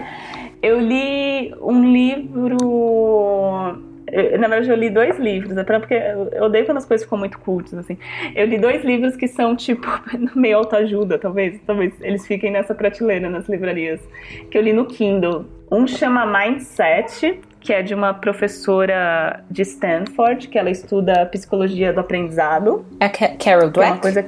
[laughs] eu li um livro na verdade, eu li dois livros, né? Porque eu odeio quando as coisas ficam muito cultas, assim. Eu li dois livros que são, tipo, [laughs] meio autoajuda, talvez. Talvez eles fiquem nessa prateleira nas livrarias. Que eu li no Kindle. Um chama Mindset, que é de uma professora de Stanford, que ela estuda psicologia do aprendizado. É Carol Dweck? É uma coisa...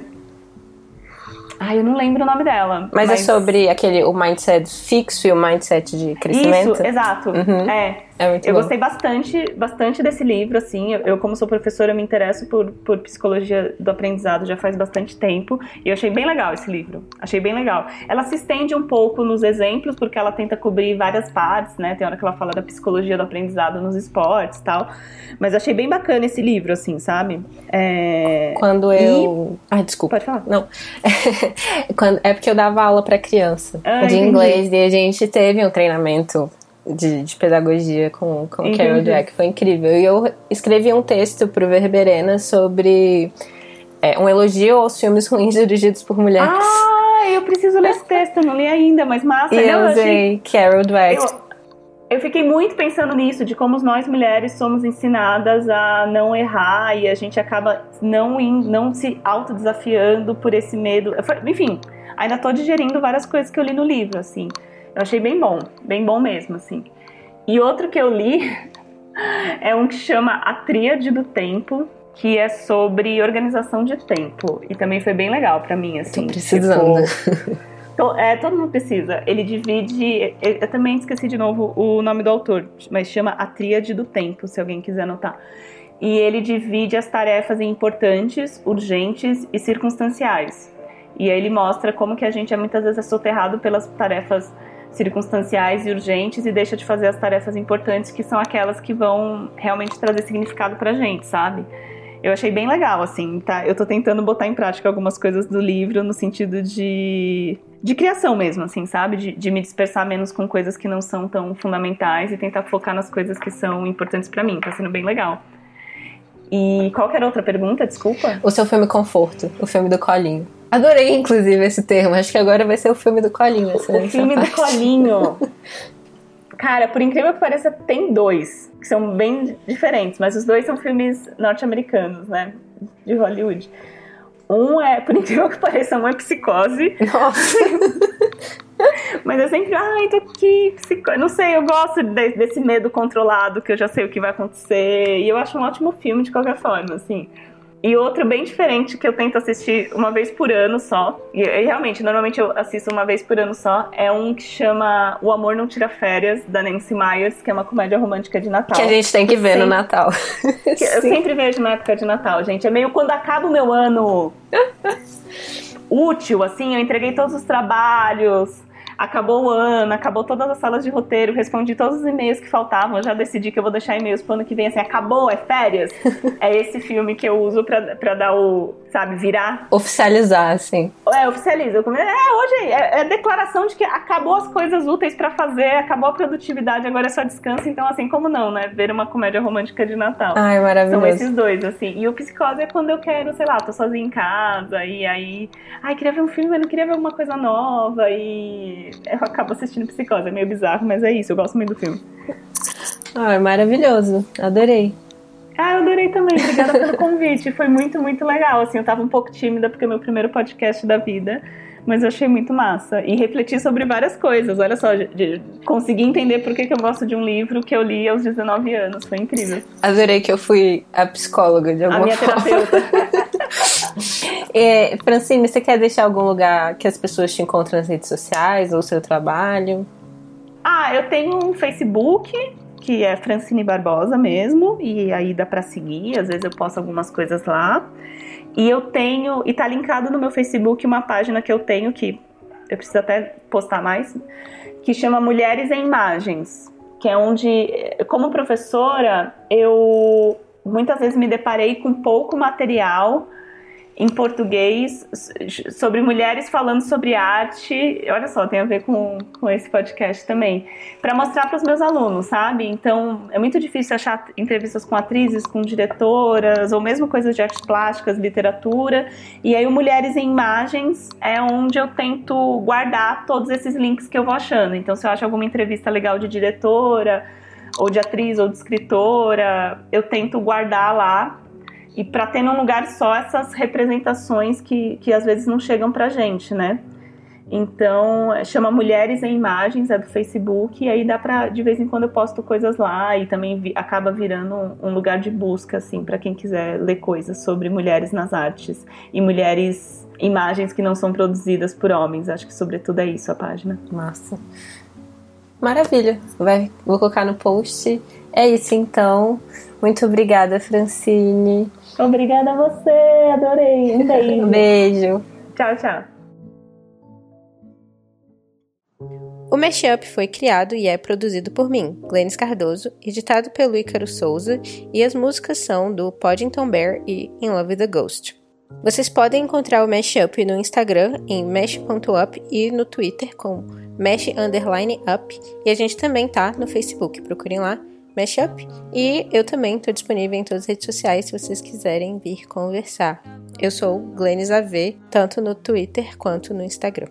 Ah, eu não lembro o nome dela. Mas, mas... é sobre aquele o mindset fixo e o mindset de crescimento? Isso, exato. Uhum. É. É muito eu bom. gostei bastante, bastante desse livro, assim. Eu, como sou professora, me interesso por, por psicologia do aprendizado já faz bastante tempo. E eu achei bem legal esse livro. Achei bem legal. Ela se estende um pouco nos exemplos, porque ela tenta cobrir várias partes, né? Tem hora que ela fala da psicologia do aprendizado nos esportes e tal. Mas achei bem bacana esse livro, assim, sabe? É... Quando eu. E... Ah, desculpa. Pode falar. Não. [laughs] Quando... É porque eu dava aula para criança ah, de entendi. inglês e a gente teve um treinamento de, de pedagogia com, com Entendi. Carol Dweck, foi incrível. E eu escrevi um texto pro Verberena sobre é, um elogio aos filmes ruins dirigidos por mulheres. Ah, eu preciso ler esse texto, não li ainda, mas massa. E eu usei Carol Dweck. Eu... Eu fiquei muito pensando nisso, de como nós mulheres somos ensinadas a não errar e a gente acaba não, in, não se autodesafiando por esse medo. Enfim, ainda tô digerindo várias coisas que eu li no livro, assim. Eu achei bem bom, bem bom mesmo, assim. E outro que eu li [laughs] é um que chama A Tríade do Tempo, que é sobre organização de tempo. E também foi bem legal para mim, assim. Tô precisando. Tipo, é, todo mundo precisa. Ele divide. Eu também esqueci de novo o nome do autor, mas chama A Tríade do Tempo, se alguém quiser anotar. E ele divide as tarefas em importantes, urgentes e circunstanciais. E aí ele mostra como que a gente é muitas vezes é soterrado pelas tarefas circunstanciais e urgentes e deixa de fazer as tarefas importantes que são aquelas que vão realmente trazer significado pra gente, sabe? Eu achei bem legal, assim, tá? Eu tô tentando botar em prática algumas coisas do livro no sentido de, de criação mesmo, assim, sabe? De, de me dispersar menos com coisas que não são tão fundamentais e tentar focar nas coisas que são importantes para mim. Tá sendo bem legal. E qual era outra pergunta? Desculpa. O seu filme Conforto, o filme do Colinho. Adorei, inclusive, esse termo. Acho que agora vai ser o filme do Colinho. o filme do Colinho. [laughs] Cara, por incrível que pareça, tem dois que são bem diferentes, mas os dois são filmes norte-americanos, né? De Hollywood. Um é, por [laughs] incrível que pareça, um é psicose. Nossa! [laughs] Mas eu sempre, ai, tô aqui, psico... não sei, eu gosto de, desse medo controlado, que eu já sei o que vai acontecer. E eu acho um ótimo filme de qualquer forma, assim. E outro bem diferente que eu tento assistir uma vez por ano só, e, e, realmente, normalmente eu assisto uma vez por ano só, é um que chama O Amor Não Tira Férias, da Nancy Myers, que é uma comédia romântica de Natal. Que a gente tem que ver sempre, no Natal. eu [laughs] sempre vejo na época de Natal, gente. É meio quando acaba o meu ano [laughs] útil, assim, eu entreguei todos os trabalhos, acabou o ano, acabou todas as salas de roteiro, respondi todos os e-mails que faltavam, já decidi que eu vou deixar e-mails pro ano que vem, assim, acabou, é férias. [laughs] é esse filme que eu uso pra, pra dar o, sabe, virar. Oficializar, assim. É, oficializa. É, hoje é, é declaração de que acabou as coisas úteis para fazer, acabou a produtividade, agora é só descanso, então assim, como não, né? Ver uma comédia romântica de Natal. Ai, maravilhoso. São esses dois, assim. E o Psicose é quando eu quero, sei lá, tô sozinha em casa, e aí, ai, queria ver um filme, mas não queria ver alguma coisa nova, e eu acabo assistindo Psicose. É meio bizarro, mas é isso. Eu gosto muito do filme. É maravilhoso. Adorei. Ah, eu adorei também. Obrigada pelo convite. Foi muito, muito legal. Assim, eu tava um pouco tímida porque é meu primeiro podcast da vida. Mas eu achei muito massa. E refleti sobre várias coisas. Olha só, de, de, consegui entender por que, que eu gosto de um livro que eu li aos 19 anos. Foi incrível. Adorei que eu fui a psicóloga de alguma forma. A minha forma. terapeuta. [laughs] é, Francine, você quer deixar algum lugar que as pessoas te encontram nas redes sociais ou seu trabalho? Ah, eu tenho um Facebook que é Francine Barbosa mesmo, e aí dá para seguir, às vezes eu posto algumas coisas lá. E eu tenho, e tá linkado no meu Facebook uma página que eu tenho que eu preciso até postar mais, que chama Mulheres em Imagens, que é onde, como professora, eu muitas vezes me deparei com pouco material em português sobre mulheres falando sobre arte. Olha só, tem a ver com, com esse podcast também. Para mostrar para os meus alunos, sabe? Então, é muito difícil achar entrevistas com atrizes, com diretoras, ou mesmo coisas de artes plásticas, literatura. E aí, o Mulheres em Imagens é onde eu tento guardar todos esses links que eu vou achando. Então, se eu acho alguma entrevista legal de diretora, ou de atriz, ou de escritora, eu tento guardar lá e para ter num lugar só essas representações que, que às vezes não chegam pra gente, né? Então, chama Mulheres em Imagens, é do Facebook, e aí dá pra, de vez em quando eu posto coisas lá e também vi, acaba virando um, um, lugar de busca, assim, para quem quiser ler coisas sobre mulheres nas artes e mulheres, imagens que não são produzidas por homens. Acho que, sobretudo, é isso a página. Massa. Maravilha. Vai, vou colocar no post. É isso, então. Muito obrigada, Francine. Obrigada a você, adorei. Um beijo. [laughs] beijo. Tchau, tchau. O Mashup foi criado e é produzido por mim, Glennis Cardoso, editado pelo Ícaro Souza, e as músicas são do Poddington Bear e In Love with the Ghost. Vocês podem encontrar o Mashup no Instagram em mesh.up e no Twitter com mesh underline up, e a gente também tá no Facebook, procurem lá, Mashup, e eu também estou disponível em todas as redes sociais se vocês quiserem vir conversar. Eu sou Glennis AV, tanto no Twitter quanto no Instagram.